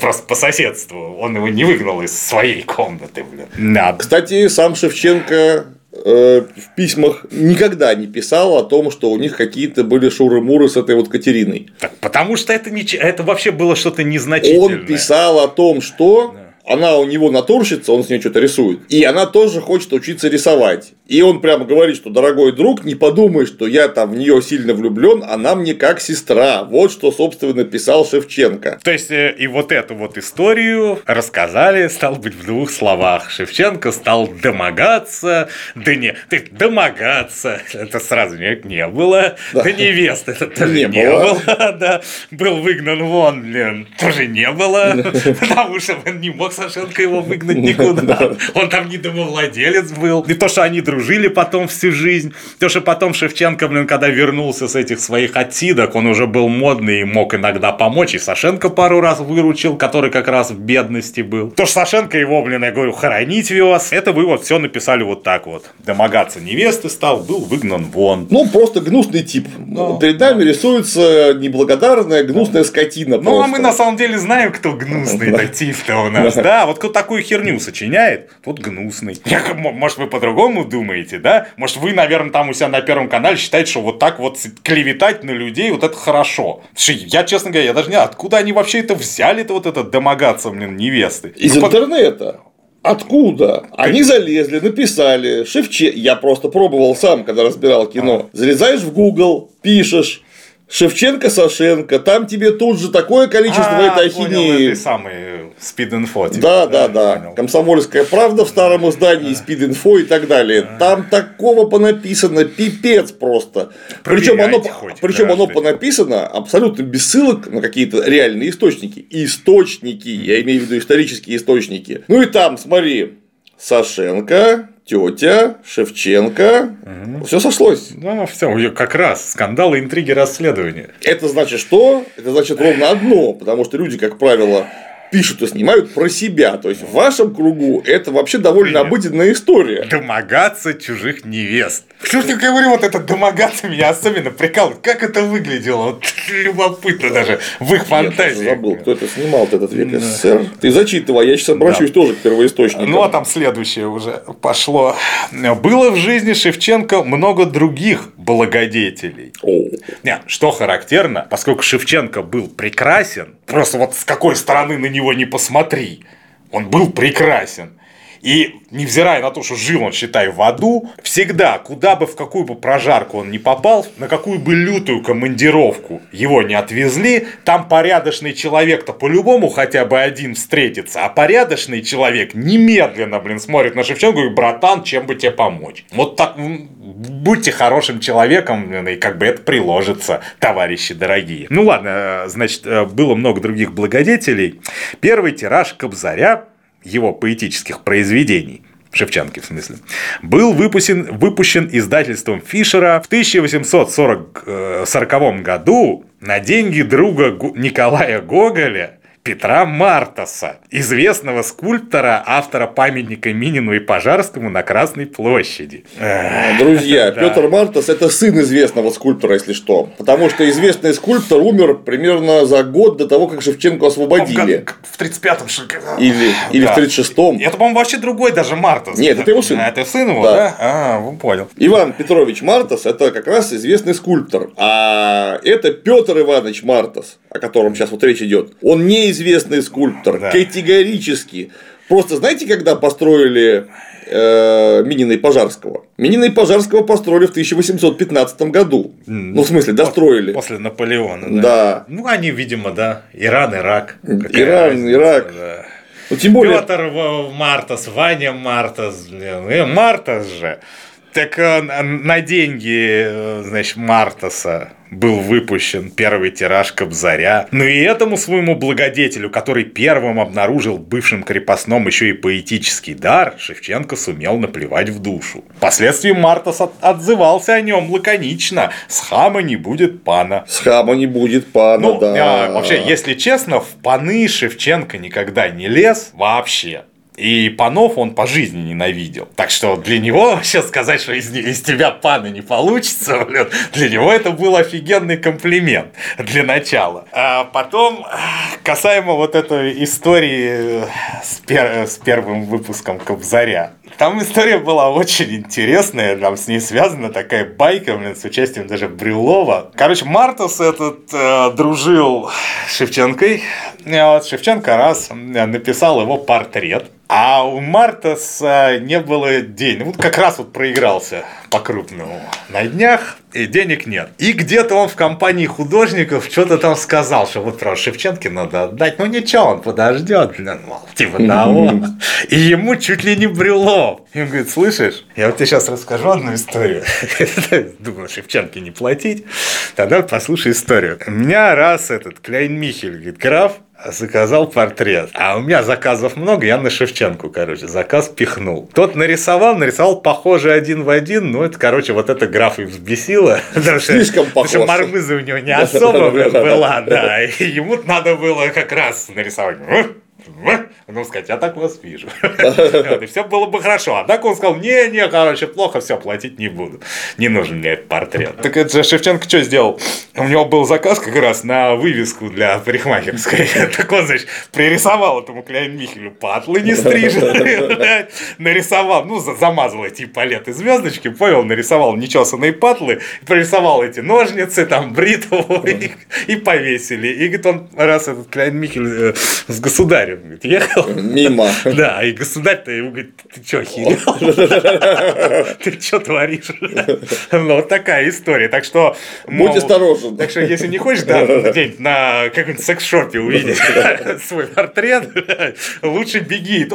просто по соседству. Он его не выгнал из своей комнаты, блин. Да. Кстати, сам Шевченко э, в письмах никогда не писал о том, что у них какие-то были шуры-муры с этой вот Катериной. Так, потому что это, не, это вообще было что-то незначительное. Он писал о том, что она у него натурщица, он с ней что-то рисует. И она тоже хочет учиться рисовать. И он прямо говорит, что дорогой друг, не подумай, что я там в нее сильно влюблен, она мне как сестра. Вот что, собственно, писал Шевченко. То есть, э, и вот эту вот историю рассказали, стал быть, в двух словах. Шевченко стал домогаться, да не, ты домогаться, это сразу не, не было, да, да невесты это тоже не, не было, было да, был выгнан вон, блин, тоже не было, потому что он не мог Сашенко его выгнать никуда. Он там не домовладелец был. И то, что они дружили потом всю жизнь. То, что потом Шевченко, блин, когда вернулся с этих своих отсидок, он уже был модный и мог иногда помочь. И Сашенко пару раз выручил, который как раз в бедности был. То, что Сашенко его, блин, я говорю, хоронить вез. Это вы вот все написали вот так вот. Домогаться невесты стал, был выгнан вон. Ну, просто гнусный тип. Но... Перед нами рисуется неблагодарная, гнусная скотина. Ну, а мы на самом деле знаем, кто гнусный этот тип-то у нас. Да, вот кто такую херню сочиняет, тот гнусный. Может, вы по-другому думаете, да? Может, вы, наверное, там у себя на Первом канале считаете, что вот так вот клеветать на людей, вот это хорошо. Слушай, я, честно говоря, я даже не знаю, откуда они вообще это взяли-то вот это домогаться, блин, невесты. Из ну, интернета. Откуда? Они залезли, написали, Шевче... Я просто пробовал сам, когда разбирал кино. Залезаешь в Google, пишешь Шевченко, Сашенко, там тебе тут же такое количество а, этой ахинеи. Понял, самый спид инфо. Типа, да, да, да. Понял. Комсомольская правда в старом издании, спид инфо и так далее. Там такого понаписано, пипец просто. Причем оно, причем оно понаписано абсолютно без ссылок на какие-то реальные источники. Источники, я имею в виду исторические источники. Ну и там, смотри, Сашенко, тетя, Шевченко, угу. все сошлось. Ну, все, как раз скандалы, интриги, расследования. Это значит что? Это значит ровно одно, потому что люди, как правило, пишут и снимают про себя. То есть в вашем кругу это вообще довольно Привет. обыденная история. Домогаться чужих невест. Что я говорю, вот это домогаться меня особенно прикалывает. Как это выглядело? Вот, любопытно даже в их фантазии. Я забыл, кто это снимал этот век СССР. Ты зачитывай, я сейчас обращусь да. тоже к первоисточнику. Ну а там следующее уже пошло. Было в жизни Шевченко много других благодетелей. О. Нет, что характерно, поскольку Шевченко был прекрасен, просто вот с какой стороны на него не посмотри, он был прекрасен. И невзирая на то, что жил он, считай, в аду, всегда, куда бы, в какую бы прожарку он не попал, на какую бы лютую командировку его не отвезли, там порядочный человек-то по-любому хотя бы один встретится, а порядочный человек немедленно, блин, смотрит на Шевченко и говорит, братан, чем бы тебе помочь? Вот так, будьте хорошим человеком, и как бы это приложится, товарищи дорогие. Ну ладно, э, значит, э, было много других благодетелей. Первый тираж Кобзаря его поэтических произведений, Шевченки в смысле, был выпущен, выпущен издательством Фишера в 1840 э, году на деньги друга Николая Гоголя Петра Мартаса, известного скульптора, автора памятника Минину и Пожарскому на Красной площади. Друзья, Петр Мартас – это сын известного скульптора, если что. Потому что известный скульптор умер примерно за год до того, как Шевченко освободили. В 35-м, что Или, или в 36-м. Это, по-моему, вообще другой даже Мартас. Нет, это его сын. А, это сын его, да? да? А, понял. Иван Петрович Мартас – это как раз известный скульптор. А это Петр Иванович Мартас, о котором сейчас вот речь идет. Он не известный скульптор, да. категорически. Просто знаете, когда построили э, Минина и Пожарского? Минина и Пожарского построили в 1815 году. Ну, в смысле, достроили. После Наполеона, да? Да. Ну, они, видимо, да. Иран, Ирак. Иран, разница, Ирак. Да. Ну, тем более... Петр Мартас, Ваня Мартас, блин. И Мартас же. Так э, на деньги, э, значит, Мартаса был выпущен первый тираж Кобзаря. Ну и этому своему благодетелю, который первым обнаружил в бывшем крепостном еще и поэтический дар, Шевченко сумел наплевать в душу. Впоследствии Мартас отзывался о нем лаконично. С хама не будет пана. С хама не будет пана, ну, да. А, вообще, если честно, в паны Шевченко никогда не лез вообще. И панов он по жизни ненавидел. Так что для него сейчас сказать, что из, из тебя паны не получится, блин, для него это был офигенный комплимент для начала. А потом, касаемо вот этой истории с, пер, с первым выпуском Кобзаря. Там история была очень интересная, там с ней связана такая байка, блин, с участием даже Брюлова. Короче, Мартас этот э, дружил с Шевченкой. И вот Шевченко раз написал его портрет. А у Мартаса не было денег. Вот как раз вот проигрался по-крупному на днях, и денег нет. И где-то он в компании художников что-то там сказал, что вот про Шевченки надо отдать. Ну ничего, он подождет, блин, мол, типа того. И ему чуть ли не брело. И он говорит, слышишь, я вот тебе сейчас расскажу одну историю. Думаю, Шевченки не платить. Тогда послушай историю. У меня раз этот Кляйн Михель, говорит, граф, заказал портрет. А у меня заказов много, я на Шевченку, короче, заказ пихнул. Тот нарисовал, нарисовал похоже один в один, ну, это, короче, вот это граф и взбесило. Слишком похож. Потому что мармыза у него не особо была, да, ему надо было как раз нарисовать ну, сказать, я так вас вижу. И все было бы хорошо. А так он сказал, не-не, короче, плохо, все, платить не буду. Не нужен мне этот портрет. Так это же Шевченко что сделал? У него был заказ как раз на вывеску для парикмахерской. Так он, значит, пририсовал этому Кляйн Михелю патлы не стриженные, нарисовал, ну, замазал эти палеты звездочки, понял, нарисовал нечесанные патлы, пририсовал эти ножницы, там, бритву, и повесили. И, говорит, он раз этот Кляйн Михель э, с государем говорит, ехал. Мимо. Да, и государь-то ему говорит, ты что, охерел? Ты что творишь? Ну, вот такая история. Так что... Будь осторожен. Так что, если не хочешь, да, где-нибудь на каком-нибудь секс-шопе увидеть свой портрет, лучше беги.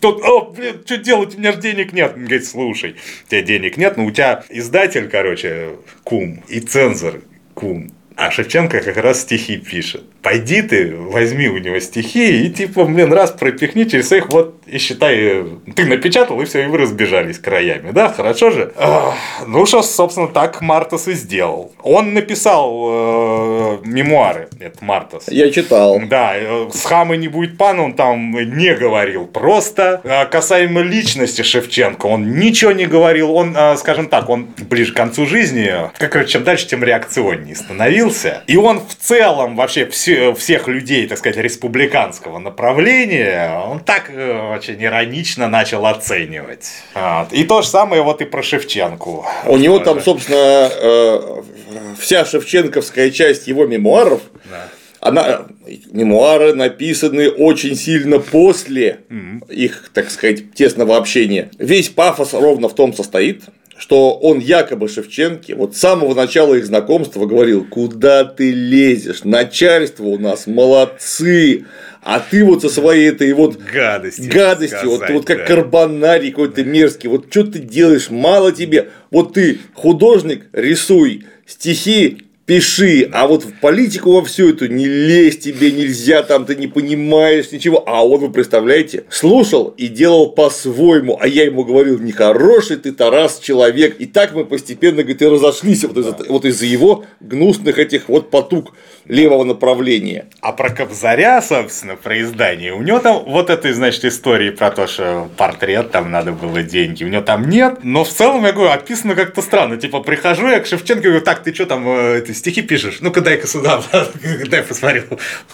Тут, о, блин, что делать, у меня же денег нет. Он говорит, слушай, у тебя денег нет, но у тебя издатель, короче, кум, и цензор кум. А Шевченко как раз стихи пишет пойди ты, возьми у него стихи и типа, блин, раз пропихни через их вот и считай, ты напечатал, и все, и вы разбежались краями, да, хорошо же? ну что, собственно, так Мартас и сделал. Он написал э, мемуары, это Мартас. Я читал. Да, э, с Хамой не будет пана он там не говорил, просто э, касаемо личности Шевченко, он ничего не говорил, он, э, скажем так, он ближе к концу жизни, как чем дальше, тем реакционнее становился, и он в целом вообще все всех людей, так сказать, республиканского направления, он так э, очень иронично начал оценивать. Вот. И то же самое вот и про Шевченку. У него там, собственно, э, вся шевченковская часть его мемуаров, да. она, мемуары написаны очень сильно после их, так сказать, тесного общения. Весь пафос ровно в том состоит, что он якобы Шевченке вот с самого начала их знакомства говорил, куда ты лезешь, начальство у нас молодцы, а ты вот со своей этой вот гадостью, гадостью сказать, вот, вот как да. карбонарий какой-то мерзкий, вот что ты делаешь, мало тебе, вот ты художник, рисуй, стихи пиши, а вот в политику во всю эту не лезь, тебе нельзя, там ты не понимаешь ничего. А он, вы представляете, слушал и делал по-своему, а я ему говорил, нехороший ты, Тарас, человек. И так мы постепенно, говорит, и разошлись вот из-за вот из его гнусных этих вот потуг левого направления. А про Кобзаря, собственно, про издание, у него там вот этой, значит, истории про то, что портрет там надо было деньги, у него там нет, но в целом, я говорю, описано как-то странно, типа, прихожу я к Шевченко, говорю, так, ты что там, э, ты стихи пишешь? Ну-ка, дай-ка сюда, дай посмотрю.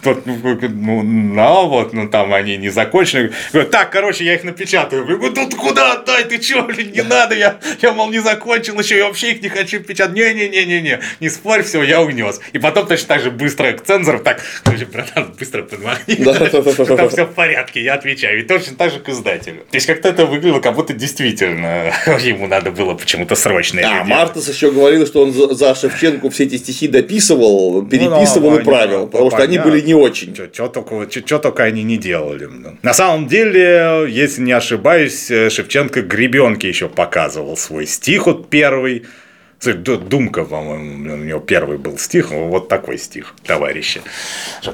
Вот, ну, ну, ну, вот, ну, там они не закончены. Говорю, так, короче, я их напечатаю. Говорю, тут куда отдай, ты что, блин, не надо, я, я, мол, не закончил еще, я вообще их не хочу печатать. Не-не-не-не-не, не спорь, все, я унес. И потом точно так же быстро к цензору, так, короче, братан, быстро подмахни, там все в порядке, я отвечаю. И точно так же к издателю. То есть как-то это выглядело, как будто действительно ему надо было почему-то срочно. А Мартас еще говорил, что он за Шевченку все эти стихи дописывал, переписывал ну, и правил, ну, потому что они были не очень. Что только, что только они не делали. На самом деле, если не ошибаюсь, Шевченко гребенки еще показывал свой стих вот первый. Думка, по-моему, у него первый был стих, вот такой стих, товарищи.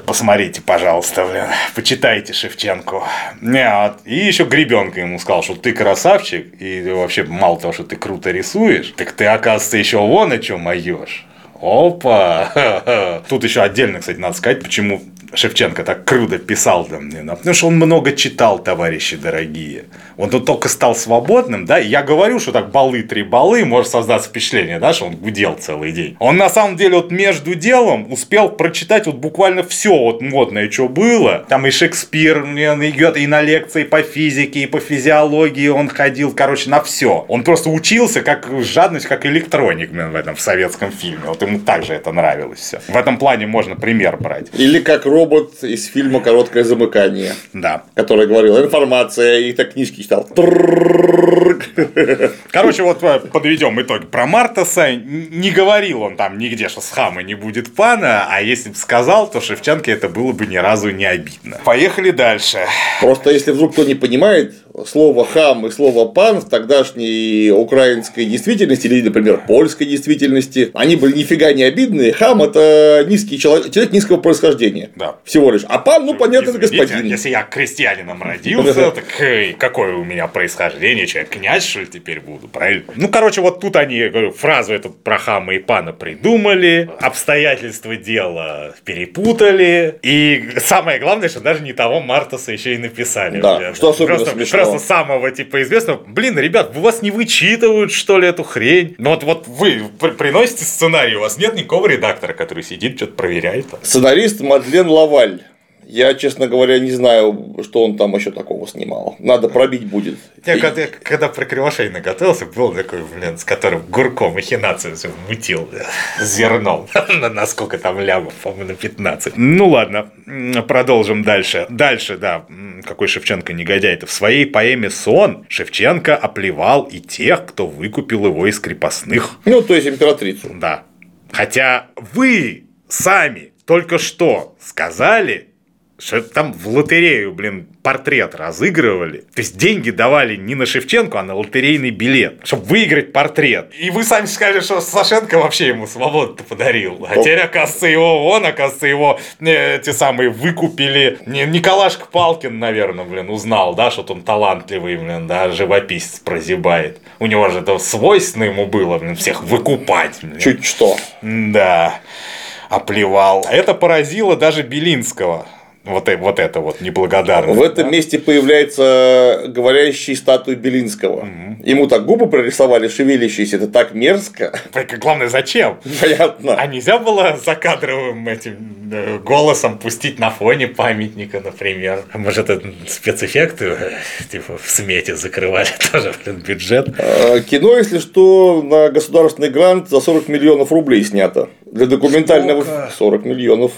Посмотрите, пожалуйста, блин, почитайте Шевченко. Не, и еще Гребенка ему сказал, что ты красавчик, и вообще мало того, что ты круто рисуешь, так ты, оказывается, еще вон о чем моешь. Опа! Тут еще отдельно, кстати, надо сказать, почему Шевченко так круто писал там, потому что он много читал, товарищи дорогие. Он тут только стал свободным, да, и я говорю, что так балы три балы, может создаться впечатление, да, что он гудел целый день. Он на самом деле вот между делом успел прочитать вот буквально все вот модное, что было. Там и Шекспир он идет, и на лекции по физике, и по физиологии он ходил, короче, на все. Он просто учился как жадность, как электроник в этом в советском фильме. Вот ему также это нравилось все. В этом плане можно пример брать. Или как робот из фильма «Короткое замыкание». Да. Который говорил, информация, и так книжки читал. Короче, вот подведем итог про Мартаса. Не говорил он там нигде, что с Хама не будет пана, а если бы сказал, то Шевченко это было бы ни разу не обидно. Поехали дальше. Просто если вдруг кто не понимает, слово хам и слово пан в тогдашней украинской действительности или, например, польской действительности, они были нифига не обидные. Хам это низкий человек, человек низкого происхождения. Да. Всего лишь. А пан, ну, понятно, это господин. Если я крестьянином родился, так какое у меня происхождение? Я князь, что ли, теперь буду, правильно? Ну, короче, вот тут они говорю, фразу эту про хама и пана придумали, обстоятельства дела перепутали, и самое главное, что даже не того Мартаса еще и написали. Да, что особенно просто, смешно просто самого типа известного. Блин, ребят, у вас не вычитывают, что ли, эту хрень? Ну вот, вот вы приносите сценарий, у вас нет никакого редактора, который сидит, что-то проверяет. Сценарист Мадлен Лаваль. Я, честно говоря, не знаю, что он там еще такого снимал. Надо пробить будет. Я, и... когда, когда про Кривошейна готовился, был такой, блин, с которым гурком махинацию мутил зерном. На сколько там лямов, по-моему, на 15. Ну ладно, продолжим дальше. Дальше, да, какой Шевченко негодяй-то. В своей поэме «Сон» Шевченко оплевал и тех, кто выкупил его из крепостных. Ну, то есть императрицу. Да. Хотя вы сами только что сказали, что там в лотерею, блин, портрет разыгрывали. То есть деньги давали не на Шевченко, а на лотерейный билет, чтобы выиграть портрет. И вы сами сказали, что Сашенко вообще ему свободу-то подарил. А теперь, оказывается, его он, оказывается, его э, те самые выкупили. Николашка Палкин, наверное, блин, узнал, да, что он талантливый, блин, да, живописец прозябает. У него же это свойственно ему было, блин, всех выкупать. Блин. Чуть что. Да оплевал. Это поразило даже Белинского. Вот, вот это вот неблагодарность. В этом да? месте появляется говорящий статуя Белинского. Угу. Ему так губы прорисовали шевелящиеся, это так мерзко. Главное, зачем? Понятно. А нельзя было закадровым этим э, голосом пустить на фоне памятника, например? А может, это спецэффекты типа в смете закрывали тоже, блин, бюджет? А, кино, если что, на государственный грант за 40 миллионов рублей снято. Для документального Сколько? 40 миллионов.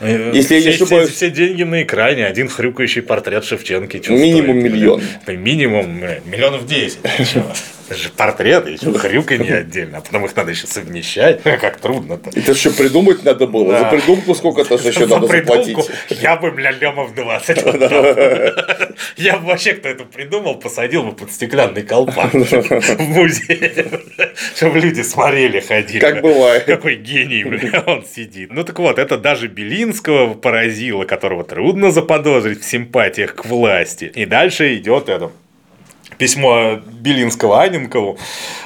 Э, Если все, я не ошибаюсь... все, все деньги на экране, один хрюкающий портрет Шевченки. Минимум стоит, миллион. Минимум э, миллионов десять. Это же портреты, еще хрюканье отдельно, а потом их надо еще совмещать. Как трудно-то. Это еще придумать надо было. Да. За придумку сколько-то еще надо заплатить. Я бы, бля, лемов 20 Я бы вообще, кто это придумал, посадил бы под стеклянный колпак в музее. Чтобы люди смотрели, ходили. Как бывает. Какой гений, бля, он сидит. Ну так вот, это даже Белинского поразило, которого трудно заподозрить в симпатиях к власти. И дальше идет это письмо Белинского Анинкову,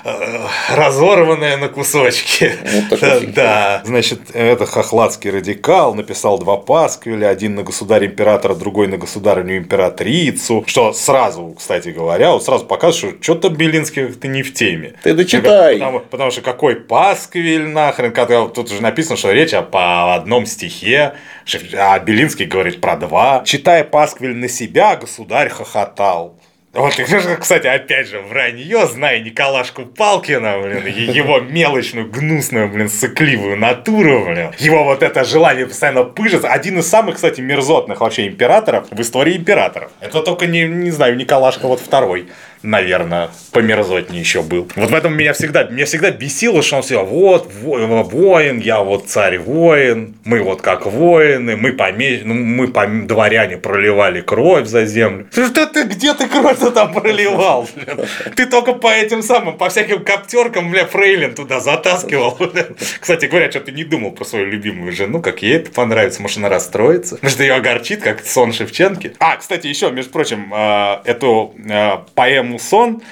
э, разорванное на кусочки. Вот да, да, значит, это хохладский радикал, написал два пасквиля, один на государя-императора, другой на государыню-императрицу, что сразу, кстати говоря, вот сразу показывает, что что-то Белинский ты не в теме. Ты дочитай. Потому, потому что какой пасквиль нахрен, когда тут уже написано, что речь о по одном стихе, а Белинский говорит про два. Читая пасквиль на себя, государь хохотал. Вот, кстати, опять же, вранье, зная Николашку Палкина, блин, его мелочную, гнусную, блин, сыкливую натуру, блин, его вот это желание постоянно пыжиться, один из самых, кстати, мерзотных вообще императоров в истории императоров. Это только, не, не знаю, Николашка вот второй. Наверное, померзотнее еще был. Вот в этом меня всегда, меня всегда бесило, что он всегда, вот, воин, я вот царь-воин, мы вот как воины, мы помеч... ну, мы по дворяне проливали кровь за землю. Что ты, где ты кровь-то там проливал? Блин? Ты только по этим самым, по всяким коптеркам, бля, фрейлин туда затаскивал. Кстати говоря, что ты не думал про свою любимую жену, как ей это понравится, может, она расстроится, может, ее огорчит, как сон Шевченки. А, кстати, еще, между прочим, а, эту а, поэму «Сон»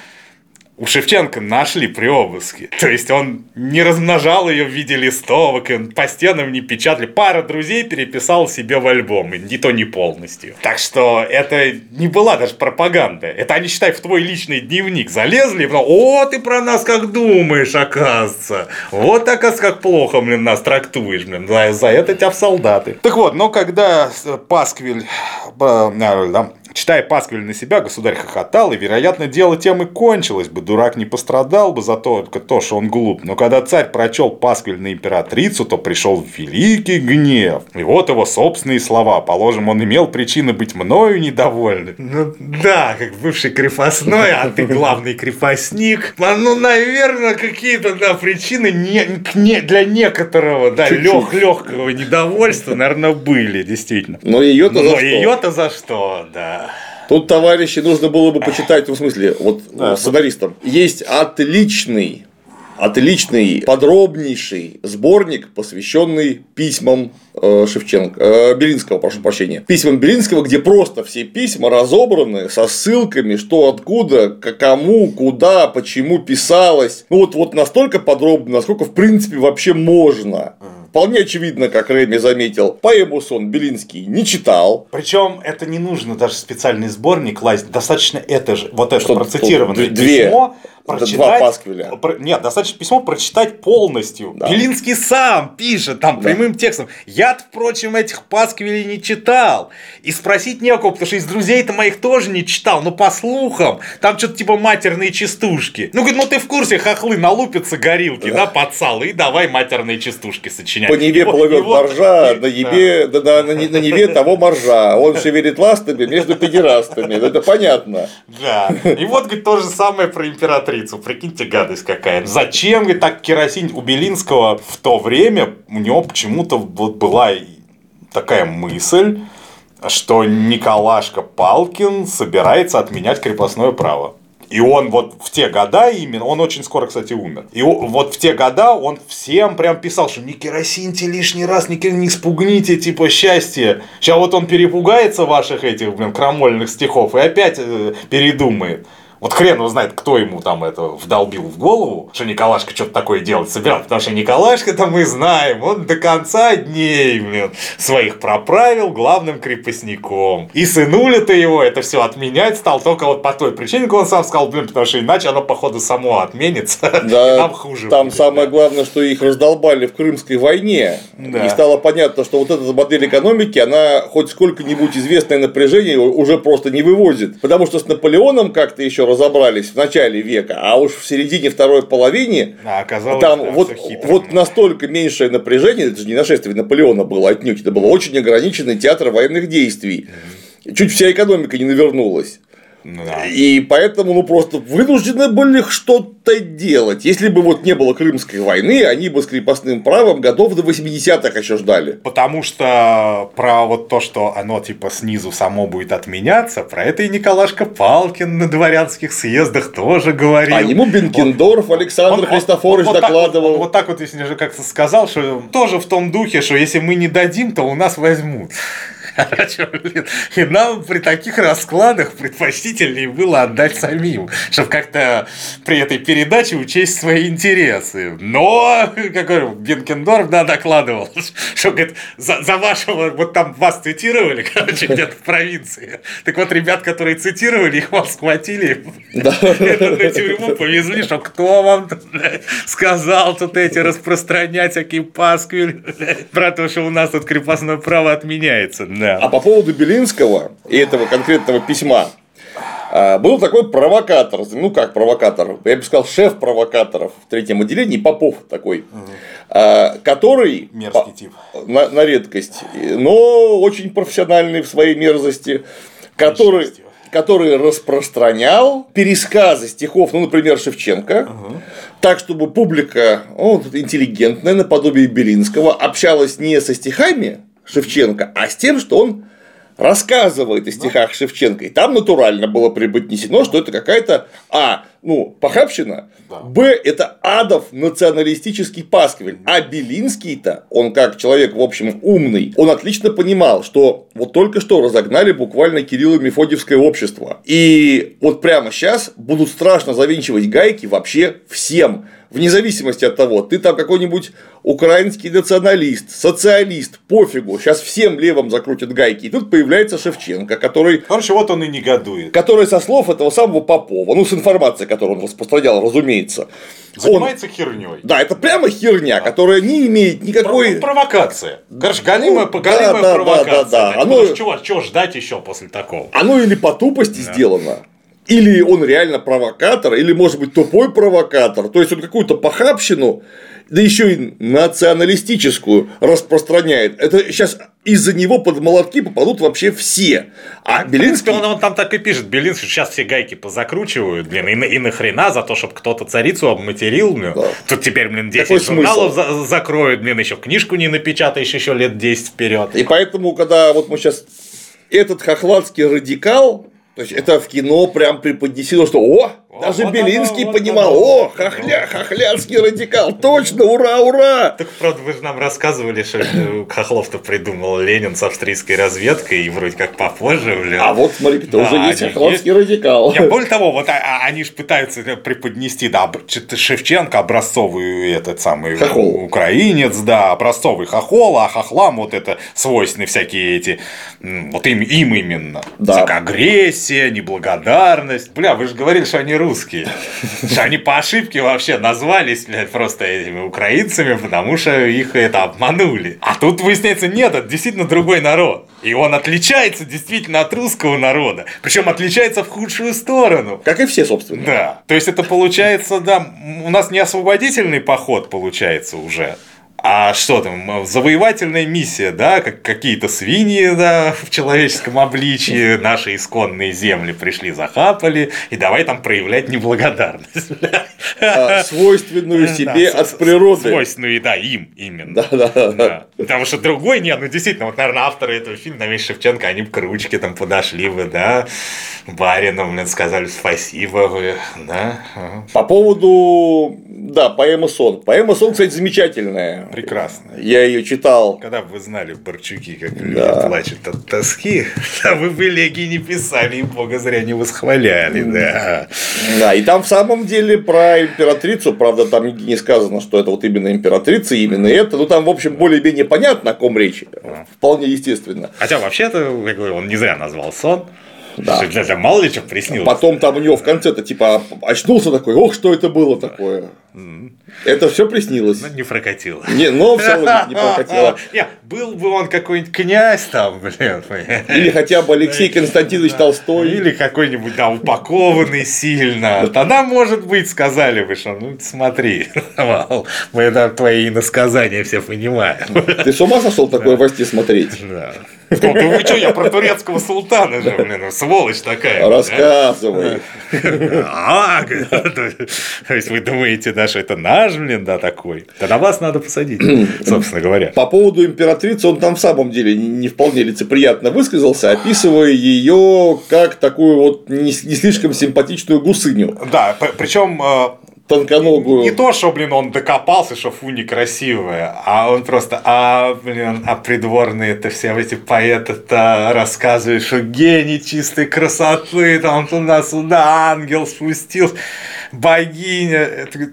у Шевченко нашли при обыске. То есть он не размножал ее в виде листовок, и по стенам не печатали. Пара друзей переписал себе в альбом, и не то не полностью. Так что это не была даже пропаганда. Это они, считай, в твой личный дневник залезли, и потом, о, ты про нас как думаешь, оказывается. Вот, оказывается, как плохо, блин, нас трактуешь, блин. За, за это тебя в солдаты. Так вот, но когда Пасквиль, э, Читая пасквиль на себя, государь хохотал, и, вероятно, дело тем и кончилось бы. Дурак не пострадал бы за то, то, что он глуп. Но когда царь прочел пасквиль на императрицу, то пришел великий гнев. И вот его собственные слова. Положим, он имел причины быть мною недовольным. Ну да, как бывший крепостной, а ты главный крепостник. А, ну, наверное, какие-то да, причины не, не, для некоторого да, лег, легкого недовольства, наверное, были, действительно. Но ее-то за Но что? ее-то за что, да. Тут, товарищи, нужно было бы почитать, в смысле, вот да, сценаристам. Есть отличный отличный, подробнейший сборник, посвященный письмам э, Шевченко, э, Белинского, прошу прощения. Письмам Белинского, где просто все письма разобраны со ссылками, что откуда, к кому, куда, почему писалось. Ну вот, вот настолько подробно, насколько в принципе вообще можно. Вполне очевидно, как Рэми заметил, поэму сон Белинский не читал. Причем это не нужно даже специальный сборник лазить, достаточно это же, вот это что, процитированное две, письмо, прочитать. Два пасквиля. Про, нет, достаточно письмо прочитать полностью. Да. Белинский сам пишет там да. прямым текстом. Я, впрочем, этих пасквилей не читал. И спросить некого, потому что из друзей-то моих тоже не читал. Но по слухам, там что-то типа матерные частушки. Ну, говорит, ну ты в курсе, хохлы налупятся горилки, да, да под сало, и давай матерные частушки сочинять. По Неве его, плывет его... моржа, на, Неве, да. на, на, на, на Неве того моржа. Он шевелит ластами между педерастами. Это понятно. Да. И вот, говорит, то же самое про императрицу. Прикиньте, гадость какая. Зачем говорит, так керосин у Белинского в то время у него почему-то вот была такая мысль, что Николашка Палкин собирается отменять крепостное право. И он вот в те года именно, он очень скоро, кстати, умер. И вот в те года он всем прям писал, что не керосиньте лишний раз, не, не спугните, типа, счастье. Сейчас вот он перепугается ваших этих, блин, крамольных стихов и опять э, передумает. Вот хрен его знает, кто ему там это вдолбил в голову, что Николашка что-то такое делать собирал, потому что Николашка-то мы знаем, он до конца дней, блин, своих проправил главным крепостником. И сынуля-то его это все отменять стал только вот по той причине, как он сам сказал, блин, потому что иначе оно, походу, само отменится, да, и нам хуже Там будет, самое да. главное, что их раздолбали в Крымской войне, да. и стало понятно, что вот эта модель экономики, она хоть сколько-нибудь известное напряжение уже просто не вывозит, потому что с Наполеоном как-то еще разобрались в начале века, а уж в середине второй половине да, оказалось, там да, вот, вот настолько меньшее напряжение, это же не нашествие Наполеона было отнюдь, это был очень ограниченный театр военных действий. Чуть вся экономика не навернулась. Ну да. И поэтому, ну, просто вынуждены были что-то делать. Если бы вот не было Крымской войны, они бы с крепостным правом годов до 80-х еще ждали. Потому что про вот то, что оно типа снизу само будет отменяться, про это и Николашка Палкин на дворянских съездах тоже говорил. А ему Бенкендорф Александр он, Христофорович он, он, докладывал. Вот, вот так вот, если же как-то сказал, что тоже в том духе, что если мы не дадим, то у нас возьмут. И нам при таких раскладах предпочтительнее было отдать самим, чтобы как-то при этой передаче учесть свои интересы. Но, как говорю, Бенкендорф, да, докладывал, что, говорит, за, за вашего, вот там вас цитировали, короче, где-то в провинции. Так вот, ребят, которые цитировали, их вам схватили, да. на тюрьму повезли, что кто вам сказал тут эти распространять всякие пасквиль про то, что у нас тут крепостное право отменяется. Да. А по поводу Белинского и этого конкретного письма, а, был такой провокатор, ну как провокатор, я бы сказал шеф провокаторов в третьем отделении, Попов такой, угу. который мерзкий тип на, на редкость, но очень профессиональный в своей мерзости, который который распространял пересказы стихов, ну, например, Шевченко, так, чтобы публика ну, интеллигентная, наподобие Белинского, общалась не со стихами Шевченко, а с тем, что он рассказывает о стихах Шевченко. И там натурально было преподнесено, что это какая-то А. Ну, похабщина. Б. Это адов националистический пасквиль. А Белинский-то, он как человек, в общем, умный, он отлично понимал, что вот только что разогнали буквально Кирилла Мефодьевское общество. И вот прямо сейчас будут страшно завинчивать гайки вообще всем вне зависимости от того, ты там какой-нибудь украинский националист, социалист, пофигу, сейчас всем левым закрутят гайки. И тут появляется Шевченко, который... Короче, вот он и негодует. Который со слов этого самого Попова, ну, с информацией, которую он распространял, разумеется. Занимается он... херней. Да, это прямо херня, да. которая не имеет никакой... Про- провокация. Короче, галимая, ну, галимая да, провокация. Да, да, да. Оно... Чего, чего ждать еще после такого? Оно или по тупости да. сделано, или он реально провокатор, или может быть тупой провокатор, то есть он какую-то похабщину, да еще и националистическую распространяет. Это сейчас из-за него под молотки попадут вообще все. А в Белинский... он, он там так и пишет, Белинский, сейчас все гайки позакручивают, блин, и, и нахрена за то, чтобы кто-то царицу обматерил, блин. Да. Тут теперь, блин, 10 Какой журналов за закроют, блин, еще книжку не напечатаешь еще лет 10 вперед. И поэтому, когда вот мы сейчас этот хохладский радикал, то есть это в кино прям преподнесено, что о, даже вот Белинский оно, понимал, вот о, хохля, хохлянский радикал, точно, ура, ура! Так, правда, вы же нам рассказывали, что Хохлов-то придумал Ленин с австрийской разведкой, и вроде как попозже, блин. А вот, смотри, тоже да, есть хохловский есть... радикал. Более того, вот а, а, они же пытаются преподнести, да, Шевченко образцовый этот самый хохол. украинец, да, образцовый хохол, а хохлам вот это свойственны всякие эти, вот им, им именно. Да. Агрессия, неблагодарность. Бля, вы же говорили, что они русские. Что они по ошибке вообще назвались, блядь, просто этими украинцами, потому что их это обманули. А тут выясняется, нет, это действительно другой народ. И он отличается действительно от русского народа. Причем отличается в худшую сторону. Как и все, собственно. Да. То есть это получается, да, у нас не освободительный поход получается уже, а что там, завоевательная миссия, да, как какие-то свиньи, да, в человеческом обличии, наши исконные земли пришли, захапали, и давай там проявлять неблагодарность. А, свойственную себе да, от природы. Свойственную, да, им именно. Да, да, да. Потому что другой нет, ну действительно, вот, наверное, авторы этого фильма, на Шевченко, они бы к ручке там подошли бы, да, барину, блин, сказали спасибо, да. По поводу, да, поэма «Сон». Поэма «Сон», кстати, замечательная прекрасно. Я ее читал. Когда бы вы знали Борчуки, как люди да. плачут от тоски, а вы бы элегии не писали, и бога зря не восхваляли, да. Да, и там в самом деле про императрицу, правда, там не сказано, что это вот именно императрица, именно это, ну там, в общем, более-менее понятно, о ком речь, вполне естественно. Хотя вообще-то, я говорю, он не зря назвал сон, да. Что, для, мало ли что приснилось. Потом там у него в конце-то типа очнулся такой, ох, что это было такое. Это все приснилось. Ну, не прокатило. Не, но все равно не прокатило. Не, был бы он какой-нибудь князь там, блин. Или хотя бы Алексей Константинович Толстой. Или какой-нибудь, да, упакованный сильно. Тогда, может быть, сказали бы, что ну смотри, мы это твои иносказания все понимаем. Ты с ума сошел такое власти смотреть? Да. Ну, вы что, я про турецкого султана же, блин, ну, сволочь такая. Рассказывай. А, то есть вы думаете, да, что это наш, блин, да, такой. Тогда вас надо посадить, собственно говоря. По поводу императрицы он там в самом деле не вполне лицеприятно высказался, описывая ее как такую вот не слишком симпатичную гусыню. Да, причем э, тонконогую. Не то, что, блин, он докопался, что фу, некрасивая, а он просто, а, блин, а придворные это все эти поэты-то рассказывают, что гений чистой красоты, там туда-сюда ангел спустился, богиня, это,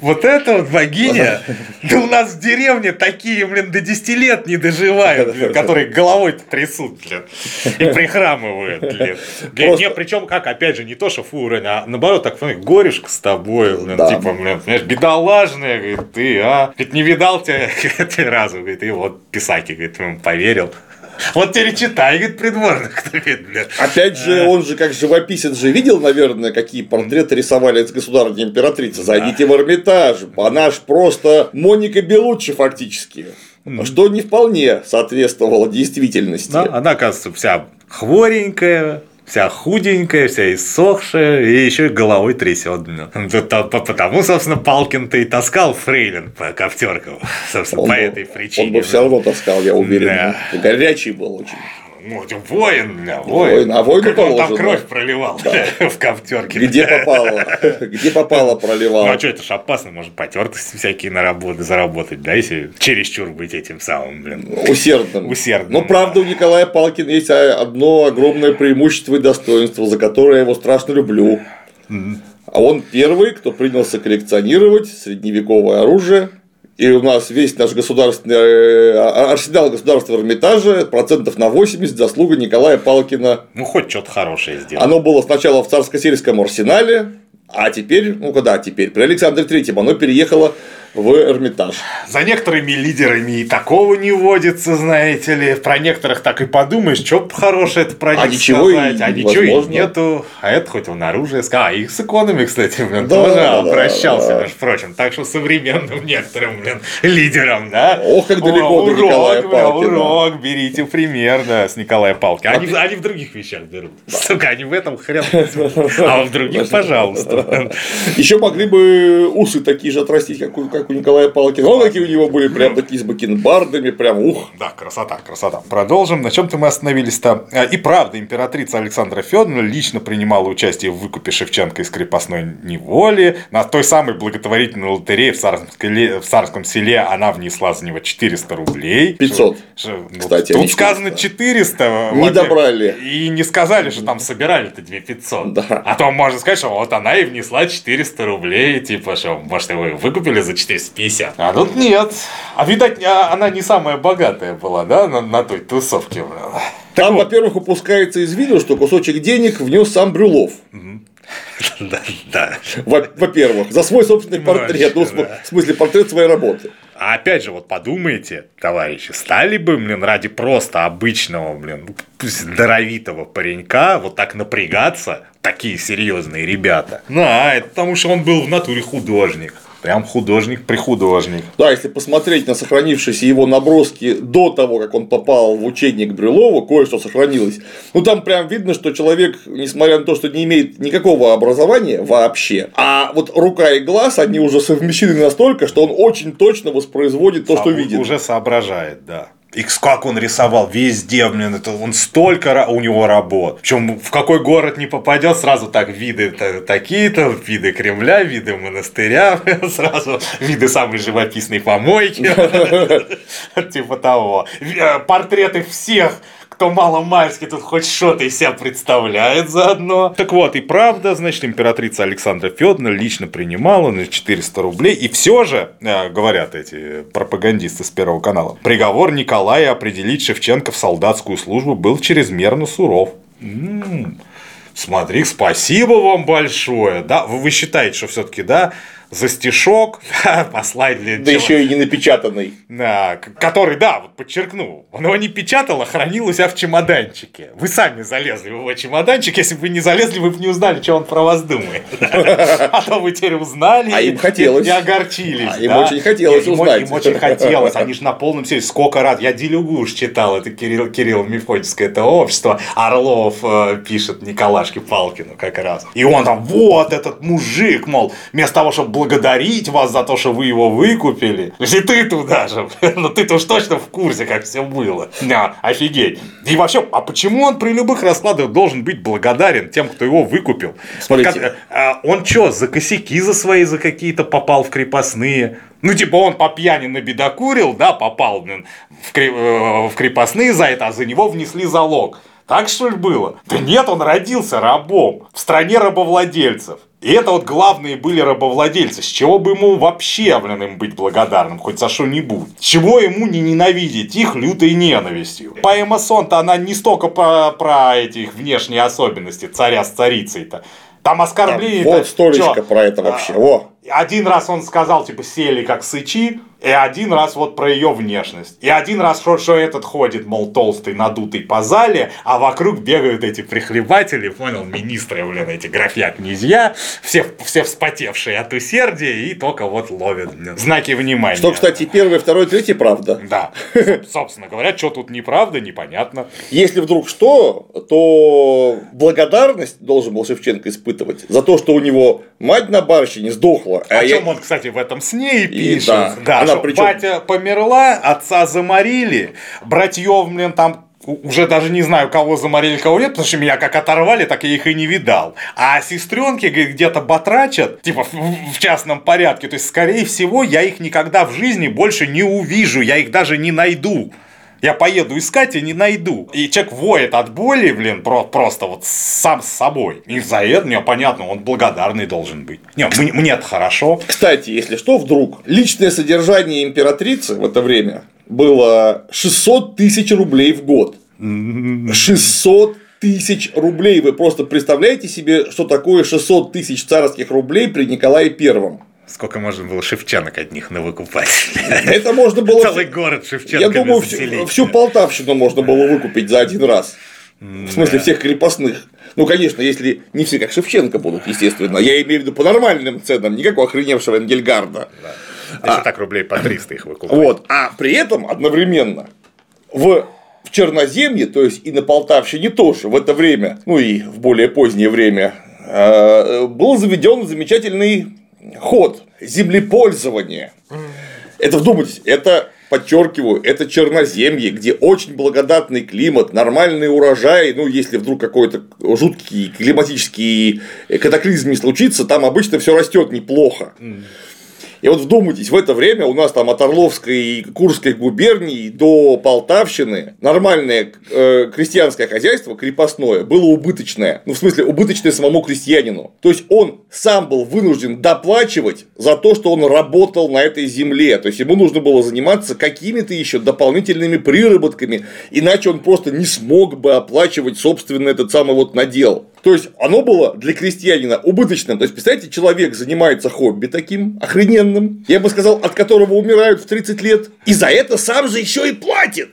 вот это вот богиня, да у нас в деревне такие, блин, до 10 лет не доживают, блин, которые головой трясут, блин, и прихрамывают, блин. Просто... Не, причем как, опять же, не то, что фу, а наоборот, так, горюшка с тобой, блин, блин, да. типа, блин, знаешь, бедолажная, говорит, ты, а, ведь не видал тебя ты разу, говорит, и вот Писаки, говорит, ему поверил. Вот перечитай, говорит, придворных. Блин. Опять же, он же как живописец же видел, наверное, какие портреты рисовали с государственной императрицы. Зайдите да. в Эрмитаж. Она ж просто Моника Белуччи фактически. Что не вполне соответствовало действительности. Да, она, оказывается, вся хворенькая, Вся худенькая, вся иссохшая, и еще и головой трясет. Потому, собственно, Палкин-то и таскал Фрейлин по Ковтеркову. Собственно, он по этой причине. Он бы все равно таскал, я уверен. Да. Горячий был очень. Ну, воин, да, воин. воин. А воину как он там кровь проливал да. в ковтерке. Где попало? Где попало проливал. Ну, а что, это же опасно, может потертости всякие на работы заработать, да, если чересчур быть этим самым, блин. Усердным. Усердным. Но, правда, у Николая Палкина есть одно огромное преимущество и достоинство, за которое я его страшно люблю. А он первый, кто принялся коллекционировать средневековое оружие, и у нас весь наш государственный э, арсенал государства в Эрмитаже процентов на 80 заслуга Николая Палкина. Ну, хоть что-то хорошее сделал. Оно было сначала в царско-сельском арсенале, а теперь, ну когда теперь, при Александре Третьем оно переехало в Эрмитаж. За некоторыми лидерами и такого не водится, знаете ли. Про некоторых так и подумаешь, что хорошее это про а них ничего сказать. И, а ничего и нету. А это хоть он оружие сказал. А их с иконами, кстати, блин, да, тоже да, обращался, да, между прочим. Так что современным некоторым, блин, лидерам, да. Ох, как далеко О, до урок, Николая Палкина. Урок, берите пример, да, с Николая Палки. Они, а они в других вещах берут. Да. Сука, они в этом хрен. А в других, пожалуйста. Еще могли бы усы такие же отрастить, как у как у Николая Палкина. Ну, какие у него были прям такие с бакенбардами, прям ух. Да, красота, красота. Продолжим. На чем-то мы остановились-то. А, и правда, императрица Александра Федоровна лично принимала участие в выкупе Шевченко из крепостной неволи. На той самой благотворительной лотерее в Царском, в Царском селе она внесла за него 400 рублей. 500. Что, Кстати, тут сказано 400. Не добрали. И не сказали, что там собирали-то 2500. Да. А то можно сказать, что вот она и внесла 400 рублей. Типа, что, может, вы выкупили за 400 450. А тут нет. А видать, а, она не самая богатая была, да, на, на той тусовке. Там, вот. во-первых, упускается из виду, что кусочек денег внес сам Брюлов. Да, да. Во-первых, за свой собственный портрет, ну, в смысле, портрет своей работы. А опять же, вот подумайте, товарищи, стали бы, блин, ради просто обычного, блин, здоровитого паренька вот так напрягаться, такие серьезные ребята. Ну, а это потому что он был в натуре художник. Прям художник при художник. Да, если посмотреть на сохранившиеся его наброски до того, как он попал в учебник Брюлова, кое-что сохранилось. Ну, там прям видно, что человек, несмотря на то, что не имеет никакого образования вообще, а вот рука и глаз, они уже совмещены настолько, что он очень точно воспроизводит то, а, что видит. Уже соображает, да. И как он рисовал везде, блин, это он столько у него работ. Причем в какой город не попадет, сразу так виды такие-то, виды Кремля, виды монастыря, сразу виды самой живописной помойки. Типа того. Э, портреты всех кто мало-мальски тут хоть что-то из себя представляет заодно. Так вот, и правда, значит, императрица Александра Федоровна лично принимала на 400 рублей. И все же, э, говорят эти пропагандисты с Первого канала, приговор Николая определить Шевченко в солдатскую службу был чрезмерно суров. М-м-м. Смотри, спасибо вам большое. Да, вы считаете, что все-таки, да, за стишок, послать для Да еще и не напечатанный. Да, который, да, вот подчеркну, он его не печатал, а хранил у себя в чемоданчике. Вы сами залезли в его чемоданчик, если бы вы не залезли, вы бы не узнали, что он про вас думает. А то вы теперь узнали а им хотелось. и огорчились. А им очень хотелось узнать. Им очень хотелось, они же на полном серьезе, сколько раз, я Делюгуш читал, это Кирилл, Кирилл это общество, Орлов э, пишет Николашке Палкину как раз. И он там, вот этот мужик, мол, вместо того, чтобы благодарить вас за то, что вы его выкупили. И ты туда же, ну ты-то уж точно в курсе, как все было. Да, офигеть. И вообще, а почему он при любых раскладах должен быть благодарен тем, кто его выкупил? Смотрите. А, он что, за косяки за свои, за какие-то попал в крепостные? Ну, типа, он по пьяни набедокурил, да, попал блин, в, э, в крепостные за это, а за него внесли залог. Так что ли было? Да нет, он родился рабом в стране рабовладельцев. И это вот главные были рабовладельцы. С чего бы ему вообще, блин, им быть благодарным, хоть за что-нибудь? С чего ему не ненавидеть их лютой ненавистью? Поэма Сон-то она не столько про, про этих внешние особенности царя с царицей-то. Там оскорбление. вот сторичка про это вообще. Во. Один раз он сказал, типа, сели как сычи, И один раз вот про ее внешность. И один раз, что, что этот ходит, мол, толстый, надутый по зале, а вокруг бегают эти прихлебатели, понял, министры, блин, эти графья-князья, все, все вспотевшие от усердия и только вот ловят блин, знаки внимания. Что, кстати, первое, второе, третье правда. Да. Собственно говоря, что тут неправда, непонятно. Если вдруг что, то благодарность должен был Шевченко испытывать за то, что у него мать на барщине сдохла. О а чем я... он, кстати, в этом сне и пишет. И, да, да она причем... батя померла, отца заморили, братьев, блин, там уже даже не знаю, кого заморили, кого нет, потому что меня как оторвали, так я их и не видал. А сестренки где-то батрачат, типа в частном порядке. То есть, скорее всего, я их никогда в жизни больше не увижу, я их даже не найду. Я поеду искать и не найду. И человек воет от боли, блин, про просто вот сам с собой. И за это мне понятно, он благодарный должен быть. Не, мне, мне это хорошо. Кстати, если что, вдруг личное содержание императрицы в это время было 600 тысяч рублей в год. 600 тысяч рублей. Вы просто представляете себе, что такое 600 тысяч царских рублей при Николае Первом? Сколько можно было Шевченок от них навыкупать? Это можно было... Целый город Шевченко. Я думаю, всю, всю Полтавщину можно было выкупить за один раз. В смысле, всех крепостных. Ну, конечно, если не все как Шевченко будут, естественно. Я имею в виду по нормальным ценам, не как у охреневшего Энгельгарда. Да. А, так рублей по 300 их выкупать. Вот. А при этом одновременно в в Черноземье, то есть и на Полтавщине тоже в это время, ну и в более позднее время, э, был заведен замечательный ход землепользования. Это вдумайтесь, это подчеркиваю, это черноземье, где очень благодатный климат, нормальный урожай, ну, если вдруг какой-то жуткий климатический катаклизм не случится, там обычно все растет неплохо. И вот вдумайтесь, в это время у нас там от Орловской и Курской губернии до Полтавщины нормальное э, крестьянское хозяйство крепостное было убыточное. Ну, в смысле, убыточное самому крестьянину. То есть он сам был вынужден доплачивать за то, что он работал на этой земле. То есть ему нужно было заниматься какими-то еще дополнительными приработками, иначе он просто не смог бы оплачивать собственно этот самый вот надел. То есть оно было для крестьянина убыточным. То есть, представьте, человек занимается хобби таким охрененным, я бы сказал, от которого умирают в 30 лет, и за это сам же еще и платит.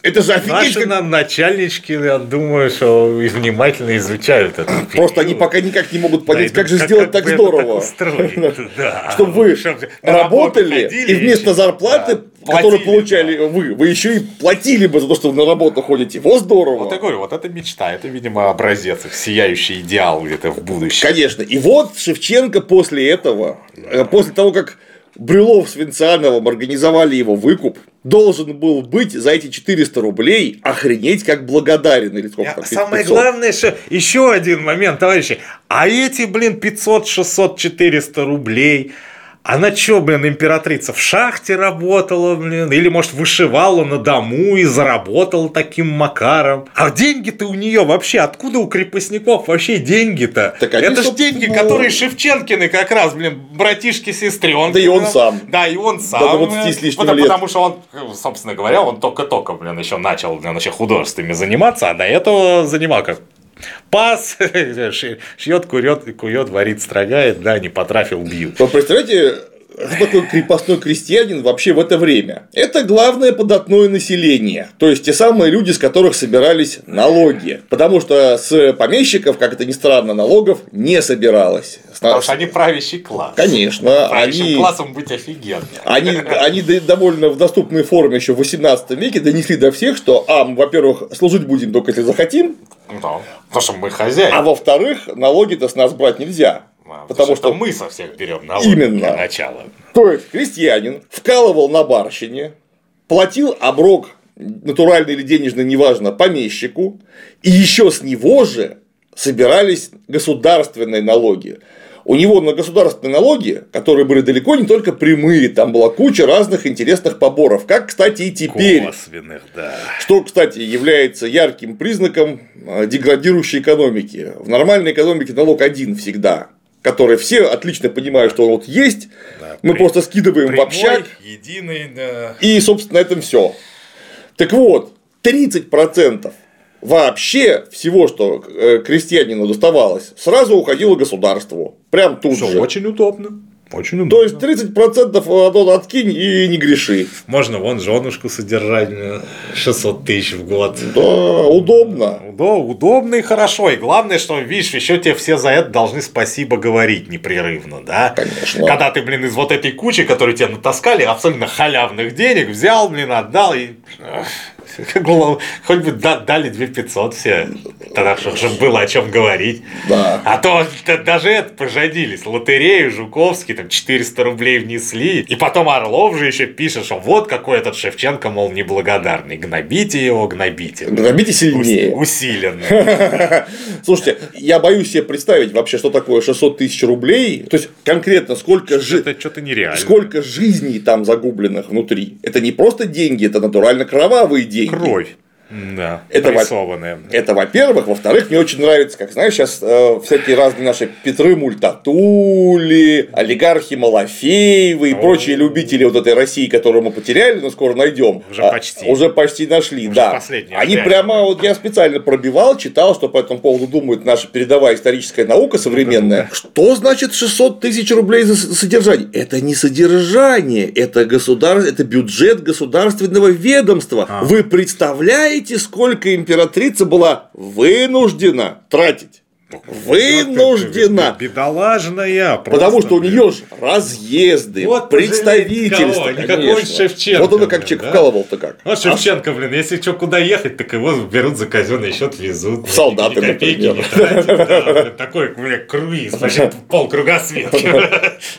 Это же офигеть. Наши как... начальнички, я думаю, что внимательно изучают это. Просто они пока никак не могут понять, как же сделать так здорово. Чтобы вы работали и вместо зарплаты которую получали вы, вы еще и платили бы за то, что вы на работу ходите. Вот здорово. Вот я говорю, вот это мечта, это, видимо, образец, их сияющий идеал где-то в будущем. Конечно. И вот Шевченко после этого, э, после того, как Брюлов с Венциановым организовали его выкуп, должен был быть за эти 400 рублей охренеть как благодарен. Или сколько там, Самое главное, что еще один момент, товарищи. А эти, блин, 500, 600, 400 рублей – она что, блин, императрица в шахте работала, блин, или, может, вышивала на дому и заработала таким макаром. А деньги-то у нее вообще, откуда у крепостников вообще деньги-то? Так Это же деньги, ну... которые Шевченкины как раз, блин, братишки сестренки. Да и он сам. Да, и он сам. Да, 20 с лишним потому, лет. Потому что он, собственно говоря, он только-только, блин, еще начал, блин, еще художествами заниматься, а до этого занимал как Пас, шьет, курет, кует, варит, строгает, да, не потрафил, бил. Вы представляете, что такое крепостной крестьянин вообще в это время? Это главное податное население, то есть те самые люди, с которых собирались налоги. Потому что с помещиков, как это ни странно, налогов не собиралось. Потому что они правящий класс. Конечно. Правящим они... классом быть офигенно. Они, они довольно в доступной форме еще в 18 веке донесли до всех, что, а, мы, во-первых, служить будем только если захотим. Да, потому что мы хозяин. А во-вторых, налоги-то с нас брать нельзя. А, потому что мы со всех берем налоги Именно. для начала. То есть крестьянин вкалывал на барщине, платил оброк натуральный или денежный, неважно, помещику, и еще с него же собирались государственные налоги. У него на государственные налоги, которые были далеко не только прямые, там была куча разных интересных поборов, как, кстати, и теперь. Косвенных, да. Что, кстати, является ярким признаком э, деградирующей экономики. В нормальной экономике налог один всегда который все отлично понимают, что он вот есть, да, мы при... просто скидываем прямой, в общак. Единый, да. И, собственно, на этом все. Так вот, 30% вообще всего, что э, крестьянину доставалось, сразу уходило государству. Прям тут что же. очень удобно. Очень удобно. То есть 30% Антон откинь и не греши. Можно вон женушку содержать 600 тысяч в год. Да, удобно. Да, удобно и хорошо. И главное, что, видишь, еще тебе все за это должны спасибо говорить непрерывно, да? Конечно. Когда ты, блин, из вот этой кучи, которую тебе натаскали, абсолютно халявных денег, взял, блин, отдал и... Хоть бы дали 2 500 все, тогда чтобы было о чем говорить. Да. А то даже это пожадились. Лотерею Жуковский там 400 рублей внесли. И потом Орлов же еще пишет, что вот какой этот Шевченко, мол, неблагодарный. Гнобите его, гнобите. Гнобите сильнее. Усиленно. Слушайте, я боюсь себе представить вообще, что такое 600 тысяч рублей. То есть, конкретно сколько жи... Это что-то нереально. Сколько жизней там загубленных внутри. Это не просто деньги, это натурально кровавые деньги. Кровь. Да, это, рисованные. Это, во-первых. Во-вторых, мне очень нравится, как знаешь, сейчас э, всякие разные наши Петры Мультатули, олигархи Малафеевы и О-о-о. прочие любители вот этой России, которую мы потеряли, но скоро найдем. Уже а, почти. Уже почти нашли, уже да. Они прямо, вот я специально пробивал, читал, что по этому поводу думает наша передовая историческая наука современная. Что значит 600 тысяч рублей за содержание? Это не содержание, это государство, это бюджет государственного ведомства. А. Вы представляете, Знаете, сколько императрица была вынуждена тратить? Вынуждена. Бедолажная. Потому что у нее же разъезды, вот представительства. Никакой Шевченко. Вот он как чек да? вкалывал-то как. Вот Шевченко, блин, если что, куда ехать, так его берут за казенный счет, везут. В солдаты, копейки не тратят. Такой, блин, круиз, почти пол кругосветки.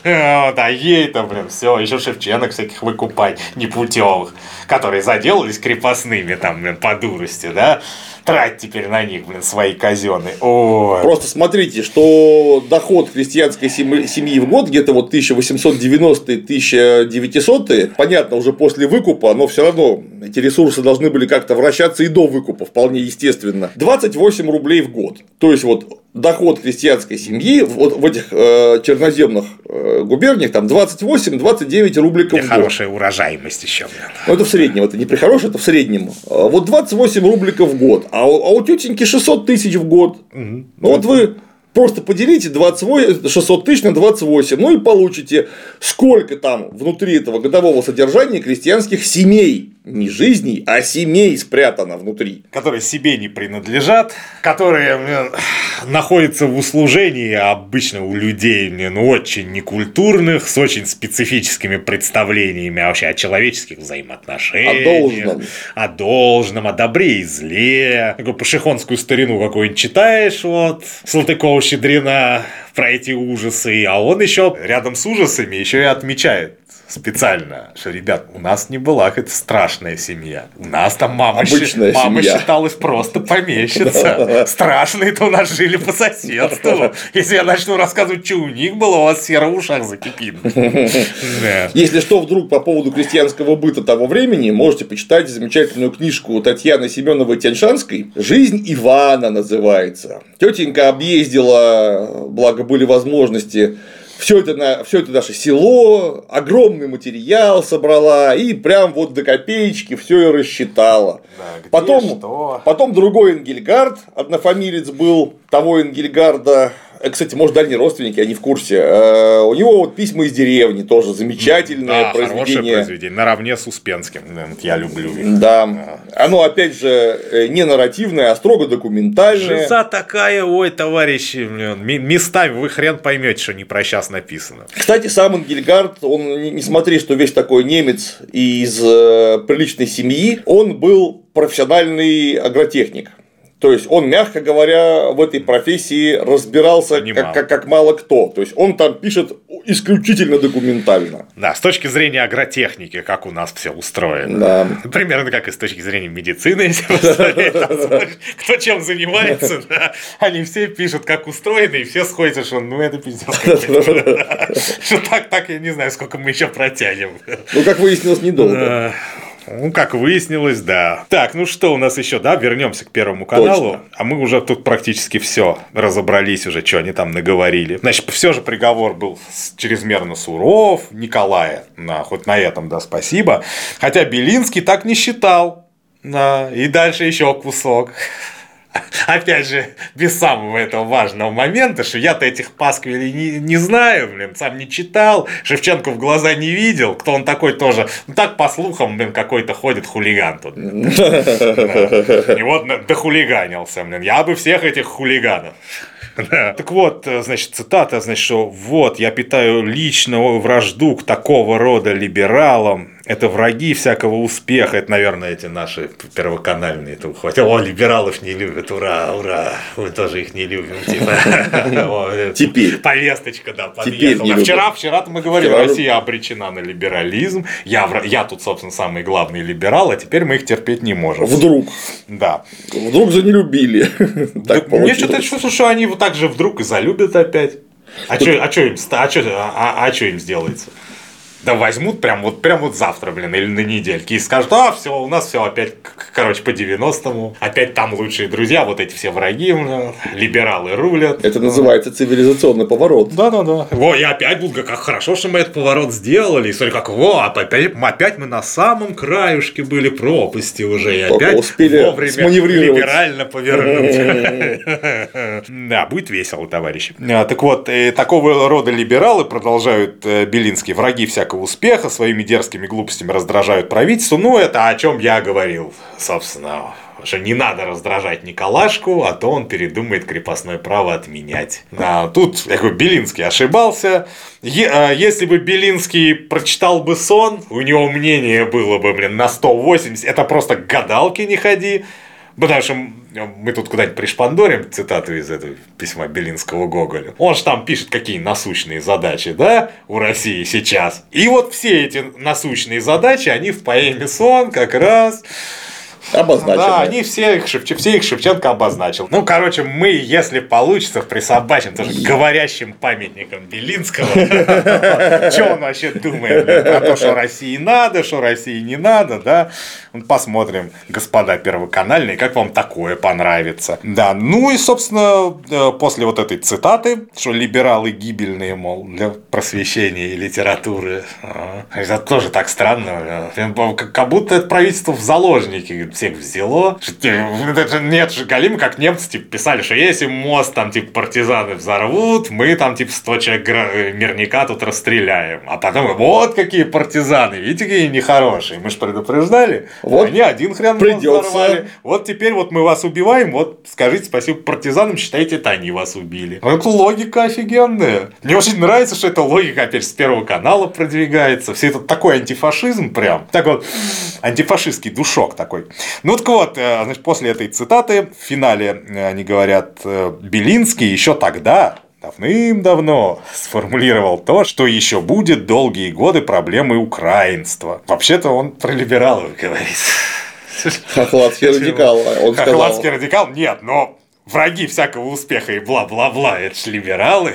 Да, ей там, блин, все, еще Шевченок всяких выкупать непутевых, которые заделались крепостными там, блин, по дурости, да трать теперь на них, блин, свои казенные. Ой. Просто смотрите, что доход крестьянской семьи в год где-то вот 1890-1900, понятно, уже после выкупа, но все равно эти ресурсы должны были как-то вращаться и до выкупа, вполне естественно. 28 рублей в год. То есть вот доход крестьянской семьи вот в этих э, черноземных э, губерниях там 28-29 рубликов в год. Хорошая урожаемость еще. Ну, это в среднем, это не при хорошем, это в среднем. Э, вот 28 рубликов в год, а у, а у тетеньки 600 тысяч в год. Угу. Ну, вот вы Просто поделите 28, 600 тысяч на 28, ну и получите, сколько там внутри этого годового содержания крестьянских семей не жизней, а семей спрятано внутри. Которые себе не принадлежат, которые находятся в услужении обычно у людей ну, очень некультурных, с очень специфическими представлениями вообще о человеческих взаимоотношениях. О должном. О должном, о добре и зле. Такую пашихонскую старину какую-нибудь читаешь, вот, Салтыкова-Щедрина про эти ужасы, а он еще рядом с ужасами еще и отмечает специально, что, ребят, у нас не была какая-то страшная семья. У нас там мама, Обычная мама семья. считалась просто помещица. Страшные-то у нас жили по соседству. Если я начну рассказывать, что у них было, у вас сера в ушах закипит. Если что, вдруг по поводу крестьянского быта того времени, можете почитать замечательную книжку Татьяны Семеновой Тяньшанской «Жизнь Ивана» называется. Тетенька объездила, благо были возможности все это, на, все это наше село, огромный материал собрала и прям вот до копеечки все и рассчитала. Да, потом, что? потом другой Энгельгард, однофамилец был, того Энгельгарда кстати, может, дальние родственники, они в курсе. Э, у него вот письма из деревни тоже замечательное да, произведение. произведение. Наравне с Успенским. Я люблю их. Да. Оно, опять же, э, не нарративное, а строго документальное. Жиза такая, ой, товарищи, местами вы хрен поймете, что не про сейчас написано. Кстати, сам Энгельгард, он, не смотри, что весь такой немец из приличной семьи, он был профессиональный агротехник. То есть он, мягко говоря, в этой профессии разбирался как, как, как мало кто. То есть он там пишет исключительно документально. Да, с точки зрения агротехники, как у нас все устроено. Да. Примерно как и с точки зрения медицины, кто чем занимается, они все пишут, как устроено, и все сходятся, что ну это пиздец. Что так, так я не знаю, сколько мы еще протянем. Ну, как выяснилось, недолго. Ну, как выяснилось, да. Так, ну что у нас еще, да, вернемся к Первому каналу. Точно. А мы уже тут практически все разобрались уже, что они там наговорили. Значит, все же приговор был чрезмерно суров Николая. На, хоть на этом, да, спасибо. Хотя Белинский так не считал. Да, и дальше еще кусок. Опять же, без самого этого важного момента, что я-то этих пасквилей не, не знаю, блин, сам не читал, Шевченко в глаза не видел, кто он такой тоже. Ну, так, по слухам, блин, какой-то ходит хулиган тут. И вот дохулиганился, блин. Я бы всех этих хулиганов. Так вот, значит, цитата, значит, что вот, я питаю личную вражду к такого рода либералам, это враги всякого успеха. Это, наверное, эти наши первоканальные. Это хватит. О, либералов не любят, ура, ура. Мы тоже их не любим. Типа. Теперь. Повесточка, да, подъехала. Вчера, вчера мы говорили, Россия обречена на либерализм. Я, тут, собственно, самый главный либерал, а теперь мы их терпеть не можем. Вдруг. Да. Вдруг за не любили. Мне что-то чувствую, что они вот так же вдруг и залюбят опять. А что а им, а, а, а им сделается? Да возьмут прям вот, прям вот завтра, блин, или на недельке и скажут, а, все, у нас все опять, короче, по 90-му, опять там лучшие друзья, вот эти все враги, блин, либералы рулят. Это называется цивилизационный поворот. Да-да-да. Во, и опять будут, как хорошо, что мы этот поворот сделали, и смотри, как, во, опять, опять мы на самом краюшке были пропасти уже, и опять успели вовремя либерально повернуть. Да, будет весело, товарищи. А, так вот, такого рода либералы продолжают э, Белинский, враги всякого всякого успеха, своими дерзкими глупостями раздражают правительство. Ну, это о чем я говорил, собственно, что не надо раздражать Николашку, а то он передумает крепостное право отменять. А тут говорю, Белинский ошибался. Е- а если бы Белинский прочитал бы сон, у него мнение было бы, блин, на 180, это просто гадалки не ходи. Потому что мы тут куда-нибудь пришпандорим цитату из этого письма Белинского Гоголя. Он же там пишет, какие насущные задачи, да, у России сейчас. И вот все эти насущные задачи, они в поэме «Сон» как раз Обозначены. Да, они все их, Шевченко, все их Шевченко обозначил. Ну, короче, мы, если получится, присобачим тоже говорящим памятником Белинского. Что он вообще думает про то, что России надо, что России не надо, да? Посмотрим, господа первоканальные, как вам такое понравится. Да, ну и, собственно, э, после вот этой цитаты, что либералы гибельные, мол, для просвещения и литературы, а, это тоже так странно. Как будто это правительство в заложники всех взяло. Это нет же галим, как немцы типа, писали, что если мост там типа партизаны взорвут, мы там типа 100 человек мирника тут расстреляем. А потом вот какие партизаны, видите, какие нехорошие. Мы же предупреждали. Вот они один хрен придется. взорвали. Вот теперь вот мы вас убиваем, вот скажите спасибо партизанам, считайте, это они вас убили. Ну, это логика офигенная. Мне очень нравится, что эта логика опять с первого канала продвигается. Все это такой антифашизм прям. Так вот, антифашистский душок такой. Ну так вот, э, значит, после этой цитаты в финале э, они говорят, э, Белинский еще тогда давным-давно сформулировал то, что еще будет долгие годы проблемы украинства. Вообще-то он про либералов говорит. Хохладский радикал. Он Хохладский радикал? Нет, но враги всякого успеха и бла-бла-бла, это же либералы.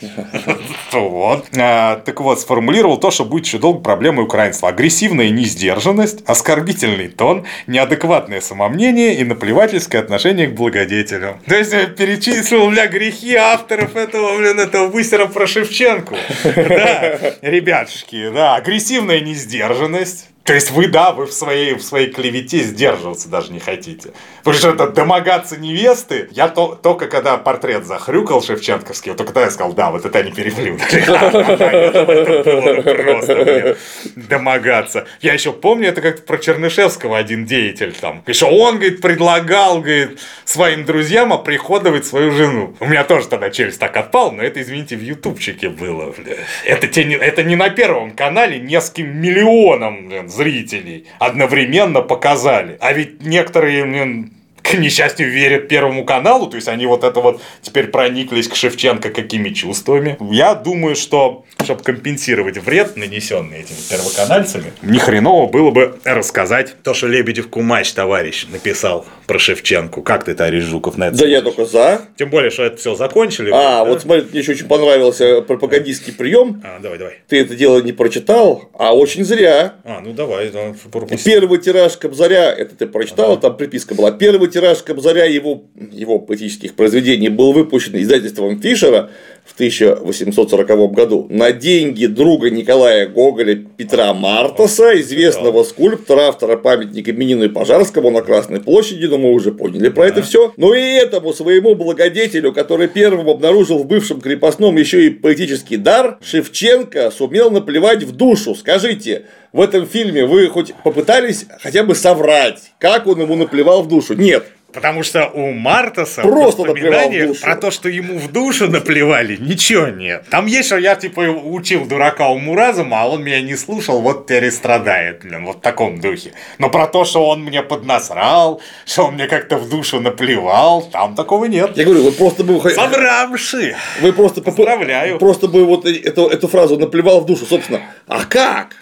Вот. А, так вот, сформулировал то, что будет еще долго проблемой украинства. Агрессивная несдержанность, оскорбительный тон, неадекватное самомнение и наплевательское отношение к благодетелям. То есть, перечислил, бля, грехи авторов этого, блин, этого быстера про Шевченку. Да, ребятушки, да, агрессивная несдержанность, то есть вы, да, вы в своей, в своей клевете сдерживаться даже не хотите. Потому что это домогаться невесты, я то, только когда портрет захрюкал Шевченковский, вот только тогда я сказал, да, вот это они переплюнули. Просто, домогаться. Я еще помню, это как про Чернышевского один деятель там. Еще он, говорит, предлагал, говорит, своим друзьям оприходовать свою жену. У меня тоже тогда челюсть так отпал, но это, извините, в ютубчике было. Это, это не на первом канале нескольким миллионам зрителей одновременно показали. А ведь некоторые к несчастью, верят Первому каналу, то есть они вот это вот теперь прониклись к Шевченко какими чувствами. Я думаю, что чтобы компенсировать вред, нанесенный этими первоканальцами, ни хреново было бы рассказать то, что Лебедев Кумач, товарищ, написал про Шевченку. Как ты, товарищ Жуков, на это Да я только за. Тем более, что это все закончили. А, да? вот смотри, мне еще очень понравился пропагандистский прием. А, давай, давай. Ты это дело не прочитал, а очень зря. А, ну давай. Да, Первый тираж Кобзаря, это ты прочитал, ага. там приписка была. Первый тираж Кобзаря его, его поэтических произведений был выпущен издательством Фишера в 1840 году на деньги друга Николая Гоголя Петра Мартаса, известного скульптора, автора памятника Минину и Пожарскому на Красной площади, но мы уже поняли про это все. Но и этому своему благодетелю, который первым обнаружил в бывшем крепостном еще и поэтический дар, Шевченко сумел наплевать в душу. Скажите, в этом фильме вы хоть попытались хотя бы соврать, как он ему наплевал в душу? Нет. Потому что у Мартаса Просто воспоминаниях про то, что ему в душу наплевали, ничего нет. Там есть, что я типа учил дурака уму разума, а он меня не слушал, вот теперь и страдает, блин, вот в таком духе. Но про то, что он мне поднасрал, что он мне как-то в душу наплевал, там такого нет. Я говорю, вы просто бы... Соврамши! Вы просто... Поздравляю. Просто бы вот эту, эту фразу наплевал в душу, собственно. А как?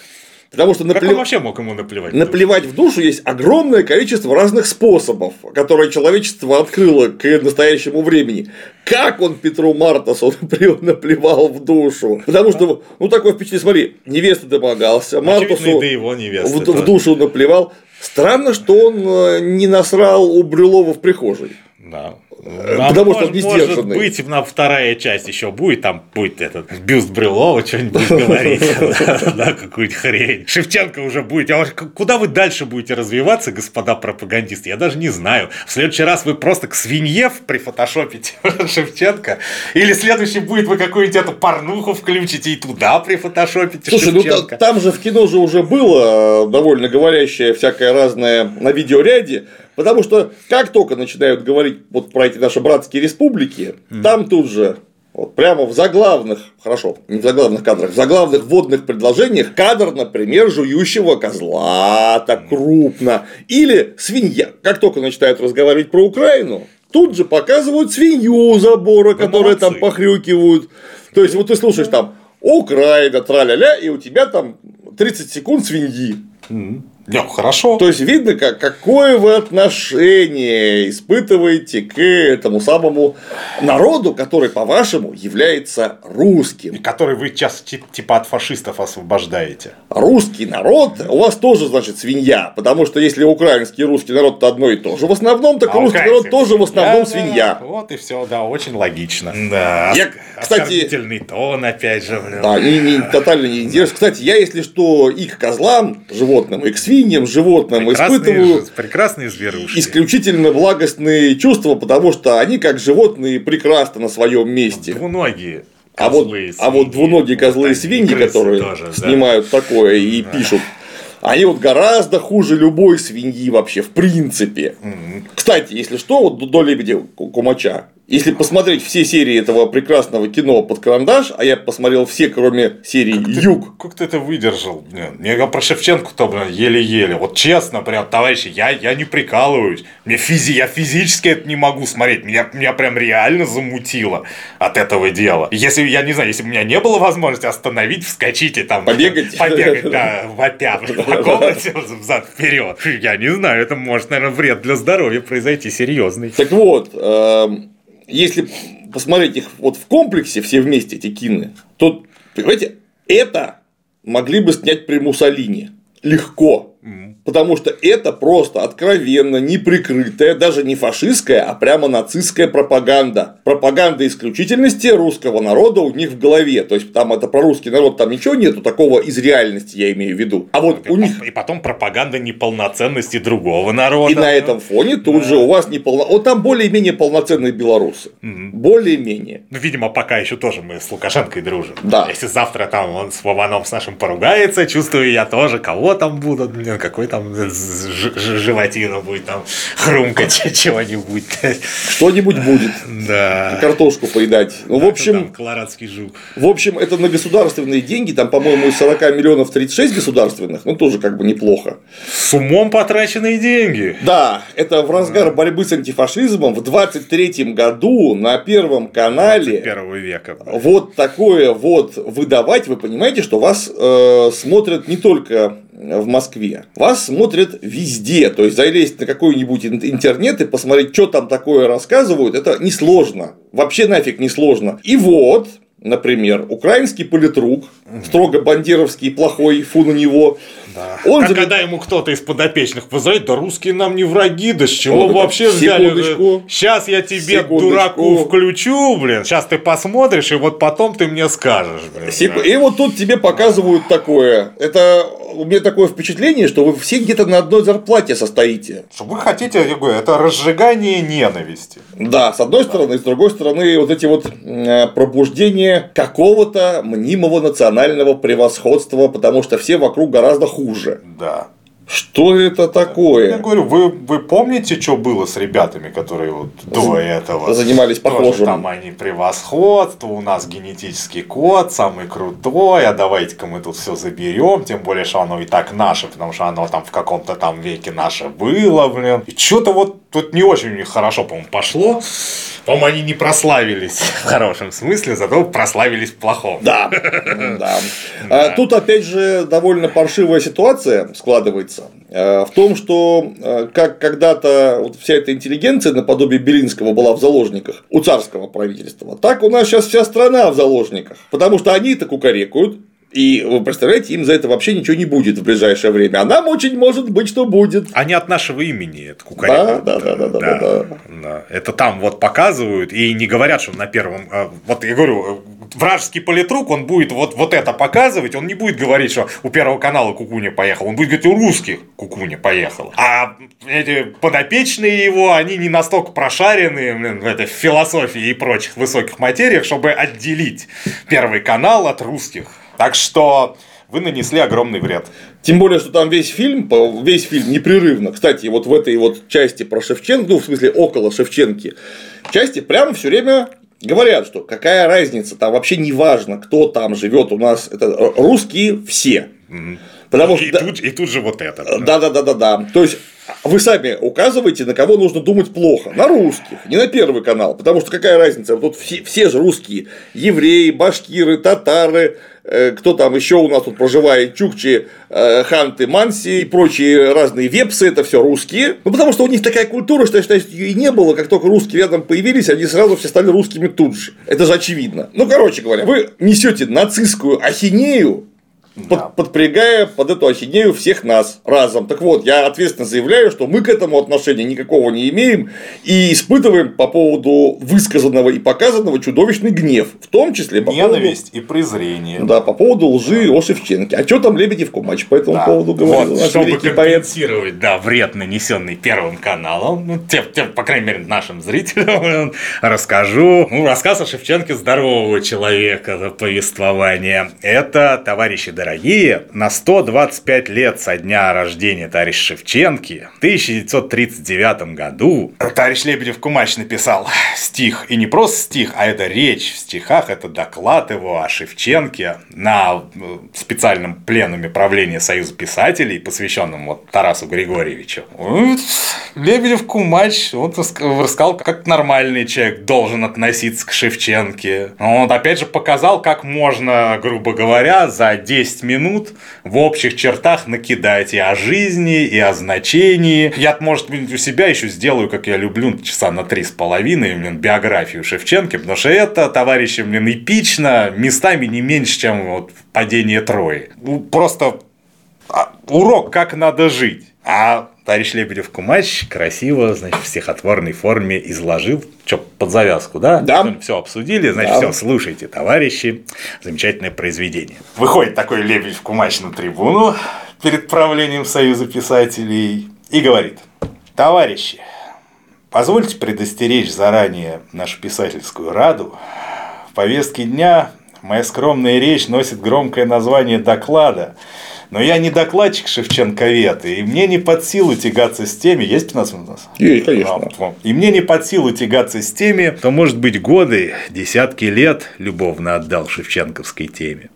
Потому что наплев... Как он вообще мог ему наплевать? Наплевать в душу есть огромное количество разных способов, которые человечество открыло к настоящему времени. Как он Петру Мартасу наплевал в душу? Потому что, ну, такое впечатление, смотри, невеста домогался, Мартасу да его невесты, в, в душу наплевал. Странно, что он э, не насрал у Брюлова в прихожей. Да. Нам Потому может, что он не Может быть, на вторая часть еще будет, там будет этот бюст Брюлова, что-нибудь говорить, да, какую-нибудь хрень. Шевченко уже будет. А куда вы дальше будете развиваться, господа пропагандисты? Я даже не знаю. В следующий раз вы просто к свинье прифотошопите Шевченко, или следующий будет вы какую-нибудь эту порнуху включите и туда прифотошопите Слушай, ну там же в кино же уже было э, довольно говорящее всякое разное на видеоряде, Потому что как только начинают говорить вот про эти наши братские республики, mm. там тут же вот прямо в заглавных, хорошо, не в заглавных кадрах, в заглавных вводных предложениях кадр, например, жующего козла так крупно. Или свинья. Как только начинают разговаривать про Украину, тут же показывают свинью забора, да которые молодцы. там похрюкивают. То есть, вот ты слушаешь там Украина, траля-ля, и у тебя там 30 секунд свиньи. Mm. Ну, хорошо. То есть видно, как, какое вы отношение испытываете к этому самому народу, который, по-вашему, является русским. И который вы сейчас типа от фашистов освобождаете. Русский народ у вас тоже, значит, свинья. Потому что если украинский и русский народ то одно и то же в основном, так а русский народ тоже в основном да, свинья. Вот и все, да, очень логично. Да. Я, кстати, тон, опять же. Да, не, не, тотально не интересно. Кстати, я, если что, и к козлам, животным, и к свиньям свиньям, животным прекрасные, испытываю прекрасные зверушки. исключительно благостные чувства, потому что они, как животные, прекрасно на своем месте. Двуногие. А вот, а вот двуногие козлы вот и свиньи, которые тоже, снимают да. такое и да. пишут они вот гораздо хуже любой свиньи вообще, в принципе. Mm-hmm. Кстати, если что, вот до лебедя Кумача если посмотреть все серии этого прекрасного кино под карандаш, а я посмотрел все, кроме серии как Юг. Ты, как ты это выдержал? Я про Шевченко-то, блин, еле-еле. Вот честно, прям, товарищи, я, я не прикалываюсь. Мне физи, я физически это не могу смотреть. Меня, меня прям реально замутило от этого дела. Если, я не знаю, если бы у меня не было возможности остановить, вскочить и там... Побегать. Побегать, да, вопя по комнате взад вперед. Я не знаю, это может, наверное, вред для здоровья произойти серьезный. Так вот, эм, если посмотреть их вот в комплексе все вместе, эти кины, то, понимаете, это могли бы снять при Муссолини. Легко. Потому что это просто откровенно неприкрытая, даже не фашистская, а прямо нацистская пропаганда. Пропаганда исключительности русского народа у них в голове. То есть там это про русский народ, там ничего нету такого из реальности, я имею в виду. А вот и, у них. И потом пропаганда неполноценности другого народа. И на этом фоне тут да. же у вас неполно. Вот там более-менее полноценные белорусы. Угу. Более-менее. Ну, видимо, пока еще тоже мы с Лукашенкой дружим. Да. Если завтра там он с Вованом с нашим поругается, чувствую я тоже, кого там будут, блин, какой там животина будет там хрумкать чего-нибудь. Что-нибудь будет. Да. Картошку поедать. Ну, в общем... Колорадский жук. В общем, это на государственные деньги, там, по-моему, из 40 миллионов 36 государственных, ну, тоже как бы неплохо. С умом потраченные деньги. Да, это в разгар борьбы с антифашизмом в 23 году на Первом канале. Первого века. Вот такое вот выдавать, вы понимаете, что вас э, смотрят не только в Москве. Вас смотрят везде. То есть залезть на какой-нибудь интернет и посмотреть, что там такое рассказывают, это несложно. Вообще нафиг не сложно. И вот, например, украинский политрук, строго бандеровский, плохой, фу на него, Да. Он а когда ему кто-то из подопечных позовет, да русские нам не враги, да с чего Он вообще взяли? Сейчас я тебе, дураку, включу, блин, сейчас ты посмотришь, и вот потом ты мне скажешь. Блин, Сек... да. И вот тут тебе показывают такое. Это у меня такое впечатление, что вы все где-то на одной зарплате состоите. Что вы хотите, я говорю, это разжигание ненависти. Да, с одной да. стороны, с другой стороны, вот эти вот э, пробуждения какого-то мнимого национального превосходства, потому что все вокруг гораздо хуже. Да. Что это такое? Я говорю, вы, вы помните, что было с ребятами, которые вот до этого занимались похожим? Там они превосходство, у нас генетический код самый крутой, а давайте-ка мы тут все заберем, тем более, что оно и так наше, потому что оно там в каком-то там веке наше было, блин. И что-то вот тут не очень у них хорошо, по-моему, пошло. По-моему, они не прославились в хорошем смысле, зато прославились в плохом. Да, да. А тут, опять же, довольно паршивая ситуация складывается э, в том, что э, как когда-то вот вся эта интеллигенция наподобие Белинского была в заложниках у царского правительства, так у нас сейчас вся страна в заложниках, потому что они-то кукарекают, и вы представляете, им за это вообще ничего не будет в ближайшее время. А нам очень может быть, что будет. А не от нашего имени это кукареку. Да, да, да, да, да, да, да. Это там вот показывают и не говорят, что на первом. А, вот я говорю, вражеский политрук, он будет вот, вот это показывать, он не будет говорить, что у Первого канала Кукуня поехал, он будет говорить, у русских Кукуня поехал. А эти подопечные его, они не настолько прошаренные блин, в этой философии и прочих высоких материях, чтобы отделить Первый канал от русских. Так что вы нанесли огромный вред. Тем более, что там весь фильм, весь фильм непрерывно. Кстати, вот в этой вот части про Шевченко, ну, в смысле, около Шевченки, части прямо все время говорят, что какая разница, там вообще не важно, кто там живет у нас, это русские все. Потому и, что, и, тут, и тут же вот это. Да, да, да, да, да. То есть вы сами указываете, на кого нужно думать плохо. На русских, не на первый канал. Потому что какая разница? Вот тут все, все же русские. Евреи, башкиры, татары, кто там еще у нас тут проживает, чукчи, э, ханты, манси и прочие разные вепсы, это все русские. Ну, потому что у них такая культура, что, считаю, ее и не было, как только русские рядом появились, они сразу все стали русскими тут же. Это же очевидно. Ну, короче говоря, вы несете нацистскую ахинею, под, да. подпрягая под эту ахинею всех нас разом. Так вот, я ответственно заявляю, что мы к этому отношения никакого не имеем и испытываем по поводу высказанного и показанного чудовищный гнев, в том числе по Ненависть поводу... и презрение. Да, по поводу лжи да. о Шевченке. А что там Лебедев Кумач по этому да. поводу говорил? Вот, чтобы компенсировать, да, вред, нанесенный Первым каналом, ну, тем, тем, по крайней мере, нашим зрителям, расскажу. Ну, рассказ о Шевченке здорового человека, повествование. Это, товарищи дорогие, на 125 лет со дня рождения товарища Шевченки в 1939 году товарищ Лебедев Кумач написал стих, и не просто стих, а это речь в стихах, это доклад его о Шевченке на э, специальном пленуме правления Союза писателей, посвященном вот Тарасу Григорьевичу. Вот Лебедев Кумач он рассказал, как нормальный человек должен относиться к Шевченке. Он опять же показал, как можно, грубо говоря, за 10 10 минут в общих чертах накидать и о жизни, и о значении. Я, может быть, у себя еще сделаю, как я люблю, часа на три с половиной, блин, биографию Шевченки, потому что это, товарищи, блин, эпично, местами не меньше, чем вот падение Трои. Ну, просто а, урок, как надо жить. А товарищ Лебедев Кумач красиво, значит, в стихотворной форме изложил, что под завязку, да? Да. Все обсудили, значит, да. все, слушайте, товарищи, замечательное произведение. Выходит такой Лебедев Кумач на трибуну перед правлением Союза писателей и говорит, товарищи, позвольте предостеречь заранее нашу писательскую раду, в повестке дня моя скромная речь носит громкое название доклада – но я не докладчик Шевченковед, и мне не под силу тягаться с теми, есть 15 минут у нас? Есть, конечно. А, и мне не под силу тягаться с теми, кто, может быть, годы, десятки лет любовно отдал шевченковской теме.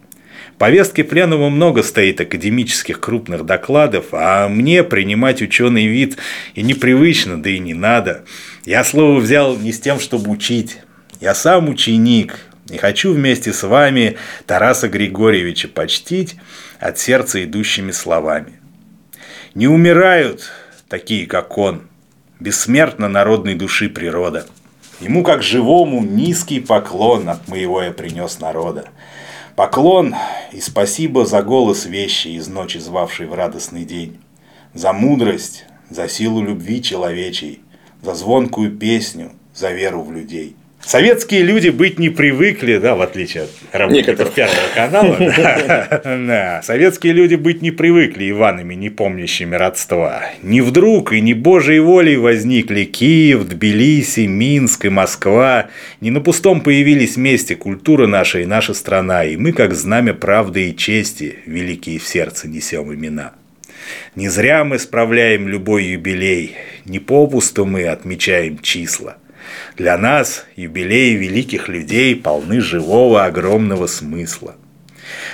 Повестки пленума много стоит академических крупных докладов, а мне принимать ученый вид и непривычно, да и не надо. Я слово взял не с тем, чтобы учить. Я сам ученик, и хочу вместе с вами Тараса Григорьевича почтить от сердца идущими словами. Не умирают такие, как он, бессмертно народной души природа. Ему, как живому, низкий поклон от моего я принес народа. Поклон и спасибо за голос вещи из ночи звавший в радостный день, за мудрость, за силу любви человечей, за звонкую песню, за веру в людей – Советские люди быть не привыкли, да, в отличие от работников Первого канала. Советские люди быть не привыкли Иванами, не помнящими родства. Не вдруг и не божьей волей возникли Киев, Тбилиси, Минск и Москва. Не на пустом появились вместе культура наша и наша страна, и мы, как знамя правды и чести, великие в сердце несем имена. Не зря мы справляем любой юбилей, не попусту мы отмечаем числа – для нас юбилеи великих людей полны живого огромного смысла.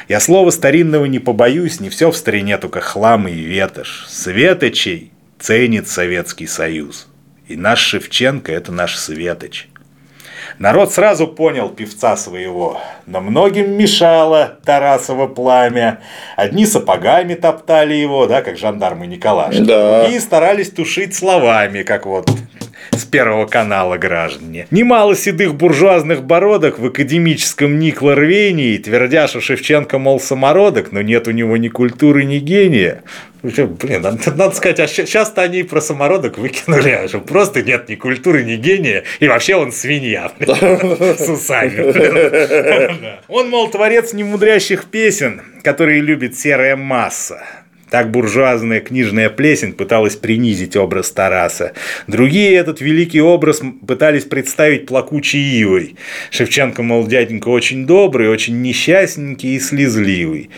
Я слова старинного не побоюсь, не все в старине только хлам и ветошь. Светочей ценит Советский Союз. И наш Шевченко – это наш Светоч. Народ сразу понял певца своего, но многим мешало Тарасово пламя. Одни сапогами топтали его, да, как жандармы Николашки. Да. Другие старались тушить словами, как вот с Первого канала граждане. Немало седых буржуазных бородок в академическом Никла рвении, твердя, что Шевченко, мол, самородок, но нет у него ни культуры, ни гения. Блин, надо сказать, а сейчас-то они про самородок выкинули, а что просто нет ни культуры, ни гения, и вообще он свинья с усами. Он, мол, творец немудрящих песен, которые любит серая масса. Так буржуазная книжная плесень пыталась принизить образ Тараса. Другие этот великий образ пытались представить плакучей ивой. Шевченко, мол, дяденька очень добрый, очень несчастненький и слезливый.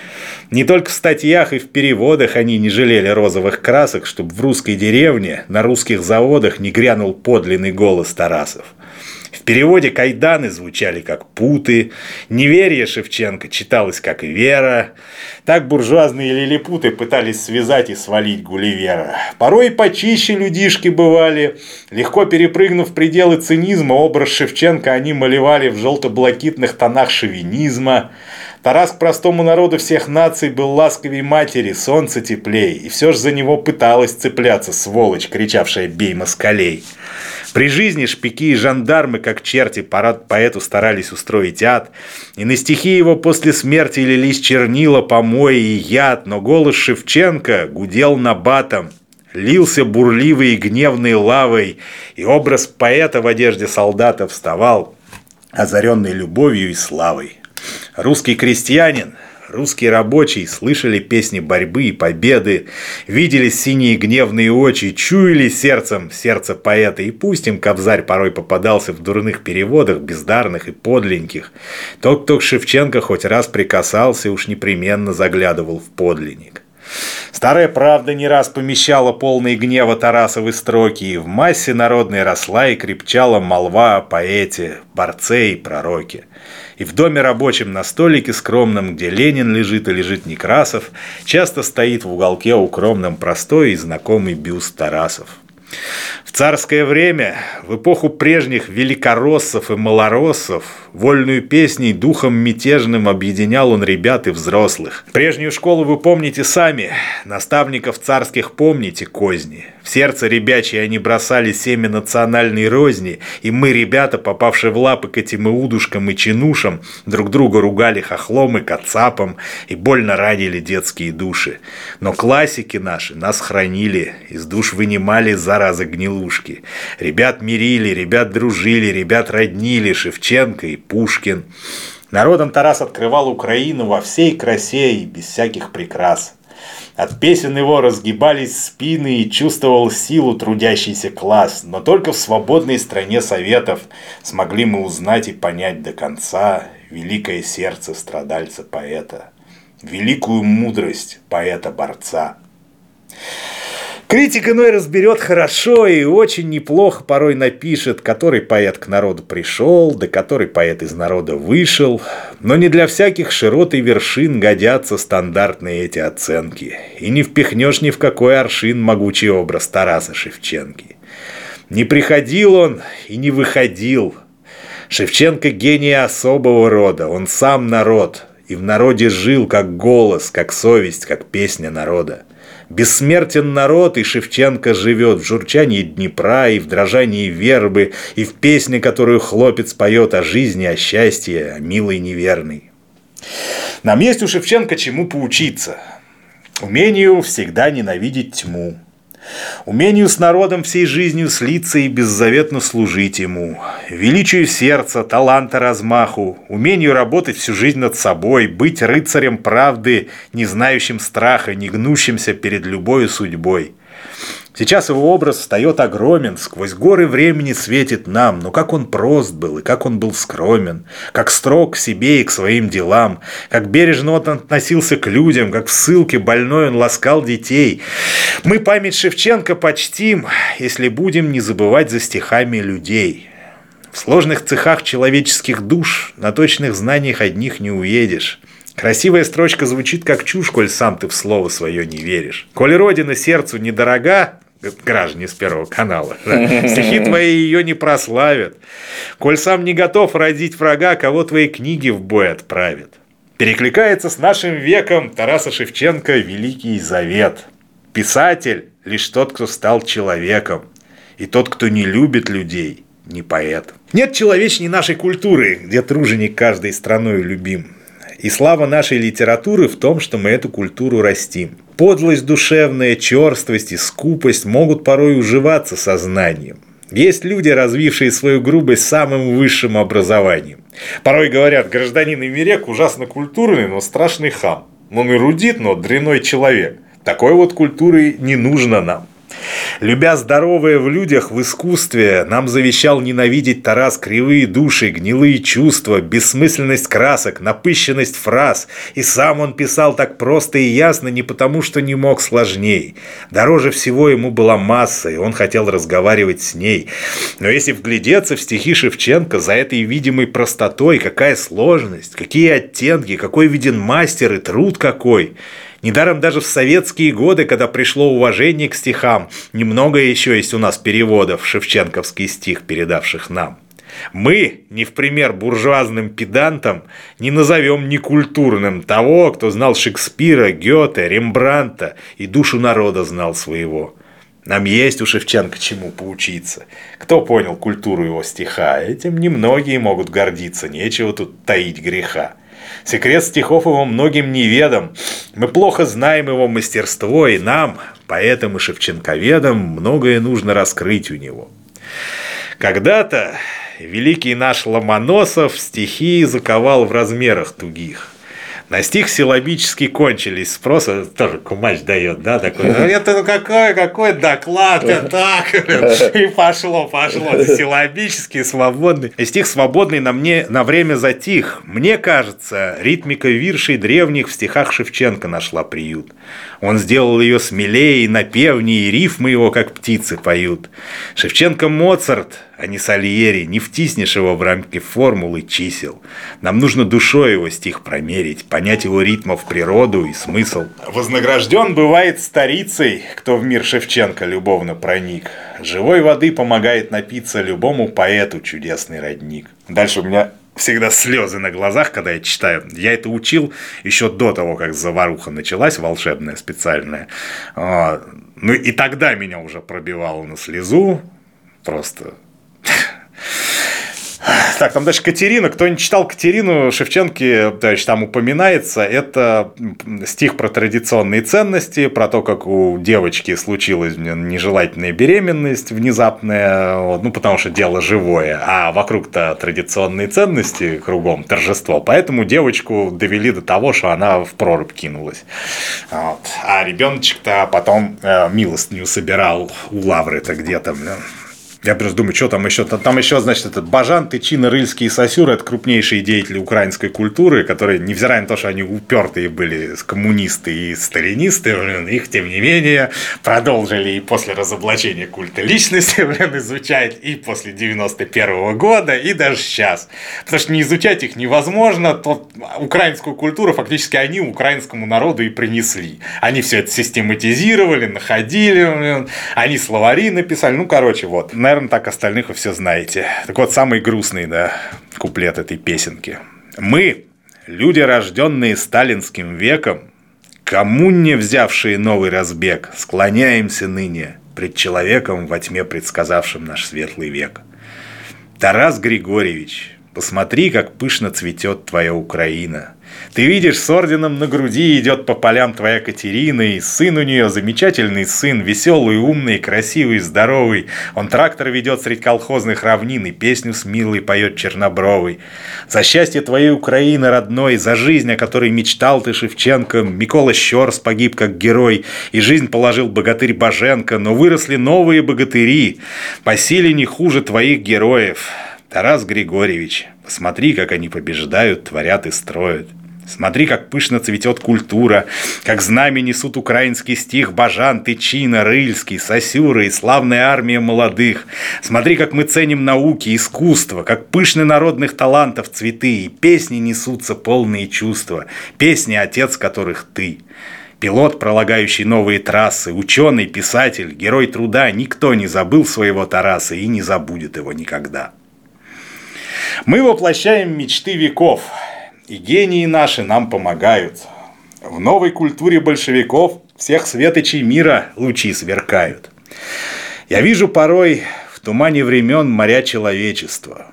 Не только в статьях и в переводах они не жалели розовых красок, чтобы в русской деревне, на русских заводах не грянул подлинный голос Тарасов. В переводе кайданы звучали как путы, неверие Шевченко читалось как вера. Так буржуазные лилипуты пытались связать и свалить Гулливера. Порой почище людишки бывали. Легко перепрыгнув пределы цинизма, образ Шевченко они малевали в желто-блакитных тонах шовинизма. Тарас к простому народу всех наций был ласковей матери, солнце теплей, и все же за него пыталась цепляться сволочь, кричавшая «бей москалей». При жизни шпики и жандармы, как черти, парад поэту старались устроить ад. И на стихи его после смерти лились чернила, помои и яд, но голос Шевченко гудел набатом, лился бурливой и гневной лавой, и образ поэта в одежде солдата вставал, озаренный любовью и славой. Русский крестьянин, Русские рабочие слышали песни борьбы и победы, видели синие гневные очи, чуяли сердцем сердце поэта, и пусть им Кобзарь порой попадался в дурных переводах, бездарных и подленьких. Тот, кто к Шевченко хоть раз прикасался, уж непременно заглядывал в подлинник. Старая правда не раз помещала полные гнева Тарасовы строки, и в массе народной росла и крепчала молва о поэте, борце и пророке. И в доме рабочем на столике скромном, где Ленин лежит и лежит Некрасов, часто стоит в уголке укромном простой и знакомый бюст Тарасов. В царское время, в эпоху прежних великороссов и малороссов, вольную песней духом мятежным объединял он ребят и взрослых. Прежнюю школу вы помните сами, наставников царских помните козни. В сердце ребячье они бросали семя национальной розни, и мы, ребята, попавшие в лапы к этим иудушкам и чинушам, друг друга ругали хохлом и кацапом, и больно ранили детские души. Но классики наши нас хранили, из душ вынимали заразы гнилушки. Ребят мирили, ребят дружили, ребят роднили, Шевченко и Пушкин. Народом Тарас открывал Украину во всей красе и без всяких прикрас. От песен его разгибались спины и чувствовал силу трудящийся класс, но только в свободной стране Советов смогли мы узнать и понять до конца великое сердце страдальца-поэта, великую мудрость поэта-борца. Критик иной разберет хорошо и очень неплохо порой напишет, который поэт к народу пришел, да который поэт из народа вышел. Но не для всяких широт и вершин годятся стандартные эти оценки. И не впихнешь ни в какой аршин могучий образ Тараса Шевченки. Не приходил он и не выходил. Шевченко гений особого рода, он сам народ, и в народе жил как голос, как совесть, как песня народа. Бессмертен народ, и Шевченко живет в журчании Днепра, и в дрожании вербы, и в песне, которую хлопец поет о жизни, о счастье, о милой неверной. Нам есть у Шевченко чему поучиться. Умению всегда ненавидеть тьму. Умению с народом всей жизнью слиться и беззаветно служить ему. Величию сердца, таланта размаху. Умению работать всю жизнь над собой. Быть рыцарем правды, не знающим страха, не гнущимся перед любой судьбой. Сейчас его образ встает огромен, сквозь горы времени светит нам, но как он прост был и как он был скромен, как строг к себе и к своим делам, как бережно он относился к людям, как в ссылке больной он ласкал детей. Мы память Шевченко почтим, если будем не забывать за стихами людей. В сложных цехах человеческих душ на точных знаниях одних не уедешь. Красивая строчка звучит как чушь, коль сам ты в слово свое не веришь. Коль родина сердцу недорога, граждане с Первого канала. Да. Стихи твои ее не прославят. Коль сам не готов родить врага, кого твои книги в бой отправят. Перекликается с нашим веком Тараса Шевченко «Великий Завет». Писатель – лишь тот, кто стал человеком. И тот, кто не любит людей, не поэт. Нет человечней нашей культуры, где труженик каждой страной любим. И слава нашей литературы в том, что мы эту культуру растим. Подлость душевная, черствость и скупость могут порой уживаться сознанием. Есть люди, развившие свою грубость самым высшим образованием. Порой говорят, гражданин Имерек ужасно культурный, но страшный хам. Он эрудит, но дряной человек. Такой вот культуры не нужно нам. Любя здоровое в людях в искусстве, нам завещал ненавидеть Тарас кривые души, гнилые чувства, бессмысленность красок, напыщенность фраз. И сам он писал так просто и ясно не потому, что не мог сложней. Дороже всего ему была масса, и он хотел разговаривать с ней. Но если вглядеться в стихи Шевченко, за этой видимой простотой какая сложность, какие оттенки, какой виден мастер и труд какой – Недаром даже в советские годы, когда пришло уважение к стихам, немного еще есть у нас переводов шевченковский стих, передавших нам. Мы, не в пример буржуазным педантам, не назовем некультурным того, кто знал Шекспира, Гёте, Рембранта и душу народа знал своего. Нам есть у Шевченко чему поучиться. Кто понял культуру его стиха, этим немногие могут гордиться, нечего тут таить греха. Секрет стихов его многим неведом. Мы плохо знаем его мастерство, и нам, поэтам и шевченковедам, многое нужно раскрыть у него. Когда-то великий наш Ломоносов стихи заковал в размерах тугих. На стих силабически кончились. Спроса тоже кумач дает, да, такой. «Ну, это ну какой, какой доклад, это так. И пошло, пошло. Силабически свободный. И стих свободный на мне на время затих. Мне кажется, ритмика виршей древних в стихах Шевченко нашла приют. Он сделал ее смелее и напевнее, и рифмы его, как птицы, поют. Шевченко Моцарт, а не Сальери, не втиснешь его в рамки формулы чисел. Нам нужно душой его стих промерить, понять его ритмов природу и смысл. Вознагражден бывает старицей, кто в мир Шевченко любовно проник. Живой воды помогает напиться любому поэту чудесный родник. Дальше у меня всегда слезы на глазах, когда я читаю. Я это учил еще до того, как заваруха началась, волшебная, специальная. А, ну и тогда меня уже пробивало на слезу. Просто так, там дальше Катерина. Кто не читал Катерину Шевченки, товарищ, там упоминается. Это стих про традиционные ценности, про то, как у девочки случилась нежелательная беременность внезапная, ну, потому что дело живое, а вокруг-то традиционные ценности кругом, торжество. Поэтому девочку довели до того, что она в прорубь кинулась. Вот. А ребеночек-то потом э, милостыню собирал у Лавры-то где-то. Блин. Я просто думаю, что там еще? Там еще, значит, этот Бажан, Тычина, Рыльский и Сосюр – это крупнейшие деятели украинской культуры, которые, невзирая на то, что они упертые были коммунисты и сталинисты, блин, их, тем не менее, продолжили и после разоблачения культа личности блин, изучать, и после 91 -го года, и даже сейчас. Потому что не изучать их невозможно, то украинскую культуру фактически они украинскому народу и принесли. Они все это систематизировали, находили, блин, они словари написали, ну, короче, вот. На наверное, так остальных вы все знаете. Так вот, самый грустный, да, куплет этой песенки. Мы, люди, рожденные сталинским веком, кому не взявшие новый разбег, склоняемся ныне пред человеком во тьме, предсказавшим наш светлый век. Тарас Григорьевич, Посмотри, как пышно цветет твоя Украина. Ты видишь, с орденом на груди идет по полям твоя Катерина, и сын у нее замечательный сын, веселый, умный, красивый, здоровый. Он трактор ведет средь колхозных равнин, и песню с милой поет чернобровый. За счастье твоей Украины родной, за жизнь, о которой мечтал ты, Шевченко, Микола Щерс погиб как герой, и жизнь положил богатырь Боженко, но выросли новые богатыри, по силе не хуже твоих героев. Тарас Григорьевич, посмотри, как они побеждают, творят и строят. Смотри, как пышно цветет культура, как знамя несут украинский стих Бажан, Тычина, Рыльский, Сосюра и славная армия молодых. Смотри, как мы ценим науки, искусство, как пышны народных талантов цветы, и песни несутся полные чувства, песни, отец которых ты. Пилот, пролагающий новые трассы, ученый, писатель, герой труда, никто не забыл своего Тараса и не забудет его никогда. Мы воплощаем мечты веков, и гении наши нам помогают. В новой культуре большевиков всех светочей мира лучи сверкают. Я вижу порой в тумане времен моря человечества,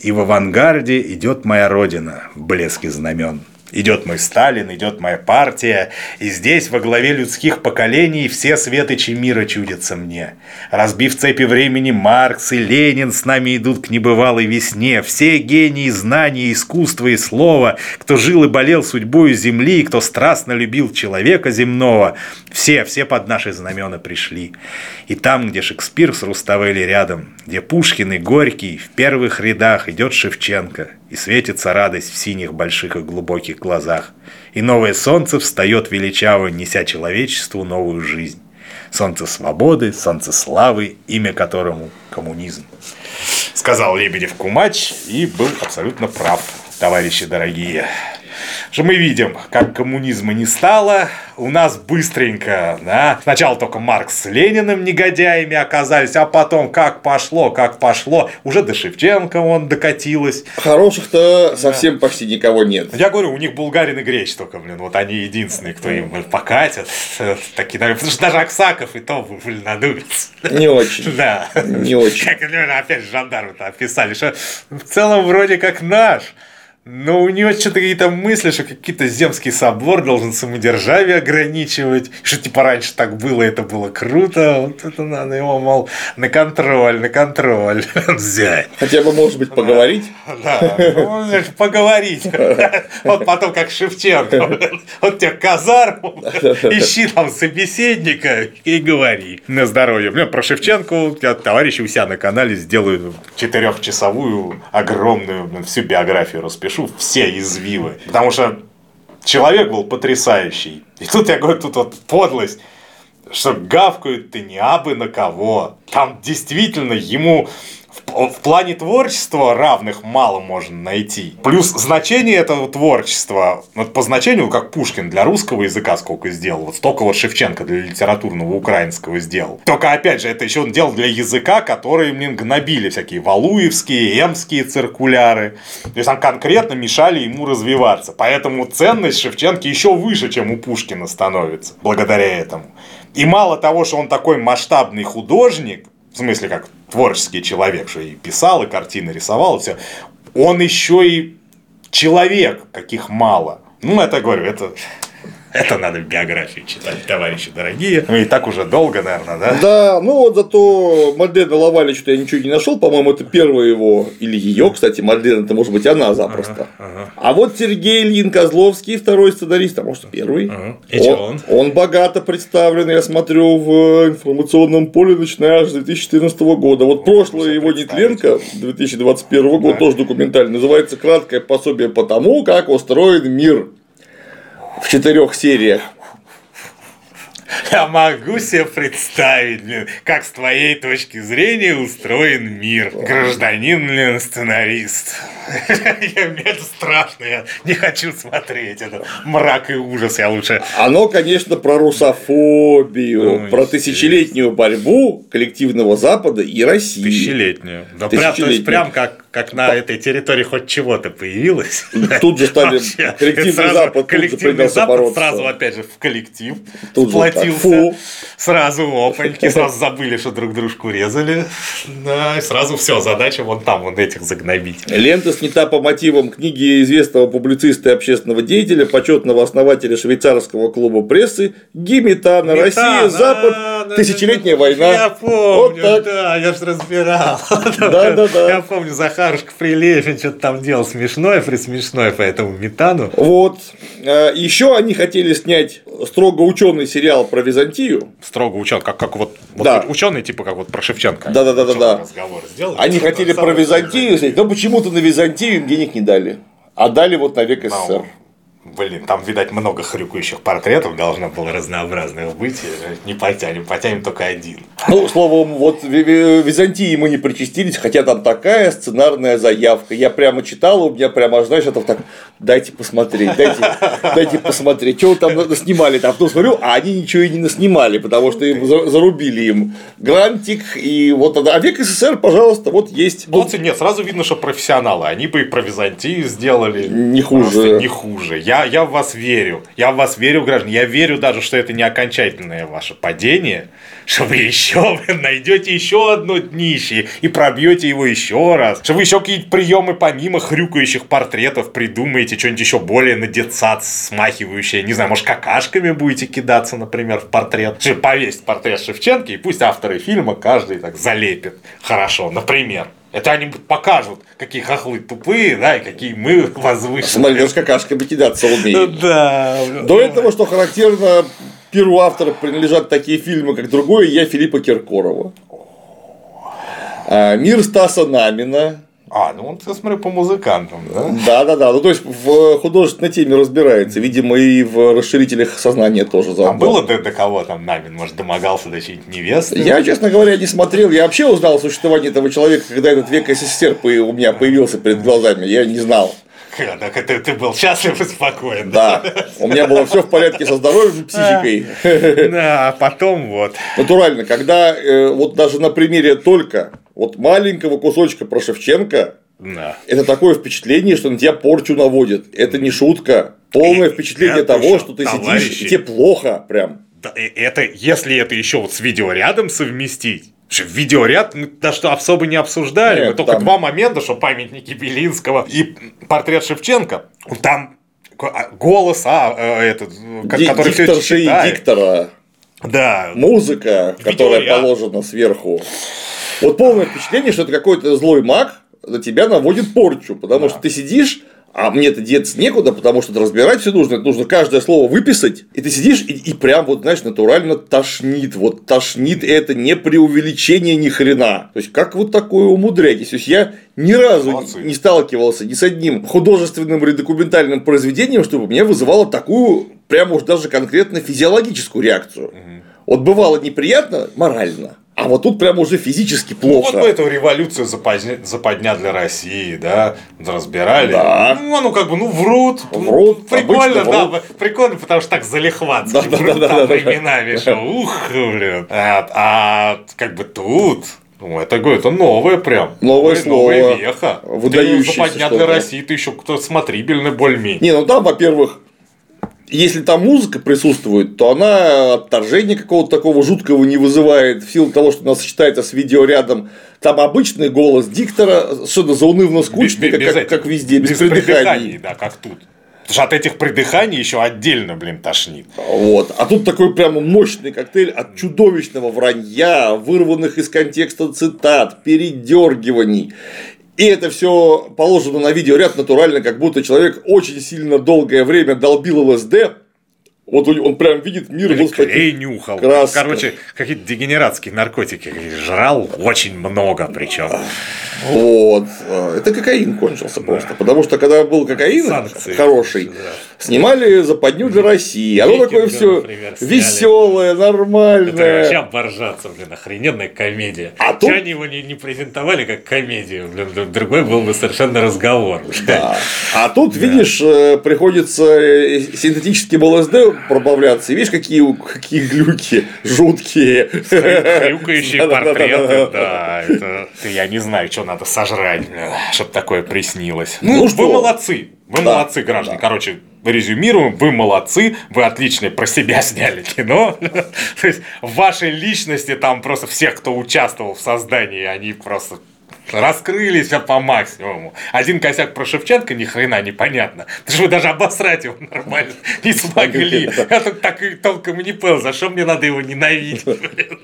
и в авангарде идет моя родина в блеске знамен – Идет мой Сталин, идет моя партия, и здесь во главе людских поколений все светочи мира чудятся мне. Разбив цепи времени, Маркс и Ленин с нами идут к небывалой весне. Все гении знания, искусства и слова, кто жил и болел судьбою земли, кто страстно любил человека земного, все, все под наши знамена пришли. И там, где Шекспир с Руставели рядом, где Пушкин и Горький в первых рядах идет Шевченко – и светится радость в синих больших и глубоких глазах. И новое солнце встает величаво, неся человечеству новую жизнь. Солнце свободы, солнце славы, имя которому коммунизм. Сказал Лебедев Кумач и был абсолютно прав, товарищи дорогие что мы видим, как коммунизма не стало, у нас быстренько, да, сначала только Маркс с Лениным негодяями оказались, а потом как пошло, как пошло, уже до Шевченко он докатилось. Хороших-то да. совсем почти никого нет. Я говорю, у них Булгарин и Греч только, блин, вот они единственные, кто им покатят. Такие, потому что даже Аксаков и то надуется. Не очень. Да. Не очень. Как, опять же, жандармы-то описали, что в целом вроде как наш. Но у него что-то какие-то мысли, что какие-то земский собор должен самодержавие ограничивать, что типа раньше так было, это было круто, вот это надо его, мол, на контроль, на контроль взять. Хотя бы, может быть, поговорить? Да, ну, поговорить. Вот потом, как Шевченко, вот тебе казарму, ищи там собеседника и говори. На здоровье. Блин, про Шевченко товарищи у себя на канале сделаю четырехчасовую огромную всю биографию распишу пишу все извивы. Потому что человек был потрясающий. И тут я говорю, тут вот подлость, что гавкают ты не абы на кого. Там действительно ему в плане творчества равных мало можно найти. Плюс значение этого творчества, вот по значению, как Пушкин для русского языка сколько сделал, вот столько вот Шевченко для литературного украинского сделал. Только, опять же, это еще он делал для языка, который, блин, гнобили всякие валуевские, эмские циркуляры. То есть, там конкретно мешали ему развиваться. Поэтому ценность Шевченки еще выше, чем у Пушкина становится, благодаря этому. И мало того, что он такой масштабный художник, в смысле, как творческий человек, что и писал, и картины рисовал, и все. Он еще и человек, каких мало. Ну, это говорю, это это надо в биографии читать, товарищи дорогие. Ну и так уже долго, наверное, да? Да, ну вот зато Мальдена Лавали что-то я ничего не нашел. По-моему, это первое его, или ее, кстати, Мальдена, это может быть она запросто. Ага, ага. А вот Сергей Ильин Козловский, второй сценарист, а может первый. Ага. И он, он? он богато представлен, я смотрю, в информационном поле, начиная аж с 2014 года. Вот прошлое его нетленка 2021 года, тоже документальный, называется «Краткое пособие по тому, как устроен мир» в четырех сериях. Я могу себе представить, блин, как с твоей точки зрения устроен мир. Гражданин, блин, сценарист. Мне это страшно, я не хочу смотреть. Это мрак и ужас, я лучше... Оно, конечно, про русофобию, ну, про тысячелетнюю борьбу коллективного Запада и России. Тысячелетнюю. Да прям, то есть, прям как как на этой территории хоть чего-то появилось. Тут же стали коллективный Запад, коллективный Запад сразу опять же в коллектив тут сплотился. Сразу опаньки, сразу забыли, что друг дружку резали. Да, и сразу все, задача вон там, вон этих загнобить. Лента снята по мотивам книги известного публициста и общественного деятеля, почетного основателя швейцарского клуба прессы Гиметана, Россия, Запад, тысячелетняя война. Я помню, вот да, я же разбирал. Да, да, да. Я помню, Захарушка Прилепин что-то там делал смешное, присмешное по этому метану. Вот. А, Еще они хотели снять строго ученый сериал про Византию. Строго ученый, как, как вот, вот Да. ученый, типа как вот про Шевченко. Да, да, да, да, да. Разговор сделали. Они хотели про Византию снять, но почему-то на Византию им денег не дали. А дали вот на век СССР. Ну, Блин, там, видать, много хрюкающих портретов должно было разнообразных быть. Не потянем, потянем только один. Ну, словом, вот Византии мы не причастились, хотя там такая сценарная заявка. Я прямо читал, у меня прямо, знаешь, это так, дайте посмотреть, дайте, дайте посмотреть, что там снимали. Там потом смотрю, а они ничего и не наснимали, потому что им за- зарубили им грантик, и вот, а век СССР, пожалуйста, вот есть. Ну, Вот, нет, сразу видно, что профессионалы. Они бы и про Византию сделали. Не хуже. Не хуже. Я, я в вас верю. Я в вас верю, граждане. Я верю даже, что это не окончательное ваше падение, что вы еще найдете еще одно днище и пробьете его еще раз. Что вы еще какие-то приемы помимо хрюкающих портретов придумаете, что-нибудь еще более на детсад смахивающее. Не знаю, может, какашками будете кидаться, например, в портрет. Что, Повесить портрет Шевченки, и пусть авторы фильма каждый так залепит. Хорошо, например. Это они покажут, какие хохлы тупые, да, и какие мы возвышенные. Смотри, с какашками кидаться умеет. Да. До этого, что характерно, перу автора принадлежат такие фильмы, как «Другое я» Филиппа Киркорова. А, Мир Стаса Намина. А, ну он, я смотрю, по музыкантам, да? Да, да, да. Ну, то есть в художественной теме разбирается. Видимо, и в расширителях сознания тоже А заодно. было до, до кого там Намин, может, домогался до чьей-нибудь невесты? Я, честно говоря, не смотрел. Я вообще узнал о существовании этого человека, когда этот век СССР у меня появился перед глазами. Я не знал. Так это ты был счастлив и спокоен, да? Да. У меня было все в порядке со здоровьем и психикой. Да, а потом вот. Натурально, когда э, вот даже на примере только вот маленького кусочка про Шевченко, Да. это такое впечатление, что на тебя порчу наводит. Это не шутка. Полное впечатление это того, что ты товарищи. сидишь, и тебе плохо прям. Это, если это еще вот с видеорядом совместить, что видеоряд мы даже что особо не обсуждали. Нет, мы только там- два момента, что памятники Белинского и портрет Шевченко. Там а, голос, а, э, этот, Ди- который все и читает. диктора, Да. музыка, которая Видеоряд. положена сверху. Вот полное впечатление, что это какой-то злой маг на тебя наводит порчу, потому что ты сидишь, а мне-то деться некуда, потому что разбирать все нужно, это нужно каждое слово выписать, и ты сидишь и, и прям вот, знаешь, натурально тошнит, вот тошнит и это не преувеличение ни хрена. То есть, как вот такое умудряетесь? То есть, я ни разу Молодцы. не сталкивался ни с одним художественным или документальным произведением, чтобы мне вызывало такую, прямо уж даже конкретно физиологическую реакцию. Вот бывало неприятно морально, а вот тут прямо уже физически Ну, вот плохо. мы эту революцию запозня- западня для России, да, разбирали. Да. Ну, ну, как бы, ну, врут. Ну, Врут, Прикольно, да, врут. прикольно, потому что так залихватски Да, да, врут да, там да, да. временами, что ух, блин. А, а как бы тут, ну, это, говорю, это новое прям. Новое Новая слово. веха. Выдающееся Ты западня для России, ты еще кто смотрибельный более-менее. Не, ну там, во-первых, если там музыка присутствует, то она отторжения какого-то такого жуткого не вызывает в силу того, что она сочетается с видеорядом. Там обычный голос диктора, совершенно заунывно скучный, Без- без как, этих- как везде, без, придыханий, придыханий. да, как тут. Потому что от этих придыханий еще отдельно, блин, тошнит. Вот. А тут такой прямо мощный коктейль от чудовищного вранья, вырванных из контекста цитат, передергиваний. И это все положено на видеоряд натурально, как будто человек очень сильно долгое время долбил ЛСД. Вот он прям видит мир Или таких- клей нюхал. красках. Короче, какие-то дегенератские наркотики жрал очень много причем. Вот. Это кокаин кончился просто. Потому что когда был кокаин Санкции. хороший, Да. снимали западню для России. Оно Викинга, такое все веселое, Это вообще нормальное. оборжаться, блин, охрененная комедия. А тут- они его не, не презентовали как комедию? Блин, другой был бы совершенно разговор. Да. А тут, видишь, э, приходится э, синтетическим ЛСД пробавляться. И видишь, какие, какие глюки жуткие. Хрюкающие портреты, да. Это я не знаю, что надо сожрать, чтобы такое приснилось. Ну, вы что? молодцы. Вы да, молодцы, граждане. Да. Короче, резюмируем, вы молодцы, вы отлично про себя сняли кино. То есть в вашей личности там просто всех, кто участвовал в создании, они просто раскрылись по максимуму. Один косяк про Шевченко ни хрена непонятно. Потому что вы даже обосрать его нормально не смогли. Я тут так и толком и не понял, за что мне надо его ненавидеть.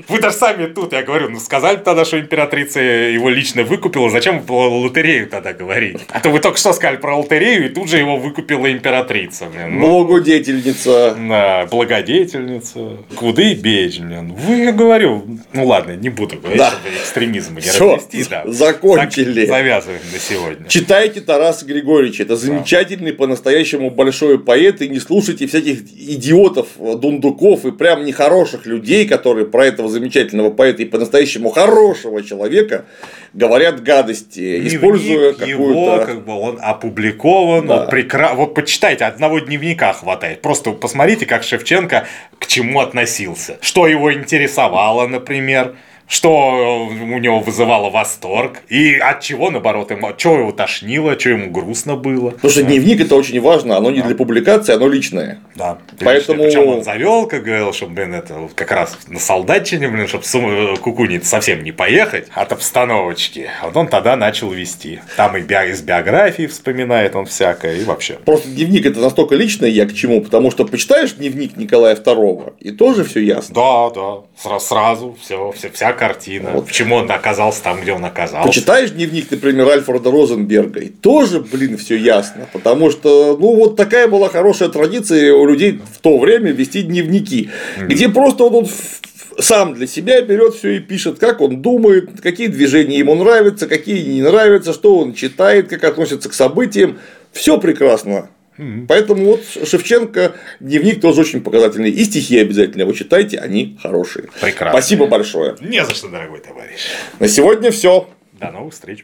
Вы даже сами тут, я говорю, ну сказали тогда, что императрица его лично выкупила, зачем про лотерею тогда говорить? А то вы только что сказали про лотерею, и тут же его выкупила императрица. Блин. Ну, благодетельница. Да, благодетельница. Куды бечь, блин. Вы, я говорю, ну ладно, не буду говорить, да. чтобы экстремизм не развести. Да закончили. Завязываем на сегодня. Читайте Тараса Григорьевича. Это замечательный, по-настоящему большой поэт. И не слушайте всяких идиотов, дундуков и прям нехороших людей, которые про этого замечательного поэта и по-настоящему хорошего человека говорят гадости, Дневник используя какую-то... как бы он опубликован, да. вот, прекра... вот почитайте, одного дневника хватает. Просто посмотрите, как Шевченко к чему относился. Что его интересовало, например что у него вызывало восторг, и от чего, наоборот, ему, что его тошнило, что ему грустно было. Потому что дневник это очень важно, оно не да. для публикации, оно личное. Да. Поэтому... Причем он завел, как говорил, чтобы, блин, это как раз на солдатчине, блин, чтобы с кукунить совсем не поехать от обстановочки. Вот он тогда начал вести. Там и из биографии вспоминает он всякое, и вообще. Просто дневник это настолько личное, я к чему, потому что почитаешь дневник Николая II, и тоже все ясно. Да, да, сразу, все, все, всякое картина. Вот. Почему он оказался там, где он оказался. Почитаешь дневник, например, Альфреда Розенберга, и тоже, блин, все ясно. Потому что, ну, вот такая была хорошая традиция у людей в то время вести дневники, mm-hmm. где просто он, он сам для себя берет все и пишет, как он думает, какие движения ему нравятся, какие не нравятся, что он читает, как относится к событиям. Все прекрасно. Поэтому вот Шевченко дневник тоже очень показательный. И стихи обязательно вы читайте, они хорошие. Прекрасно. Спасибо большое. Не за что, дорогой товарищ. На сегодня все. До новых встреч.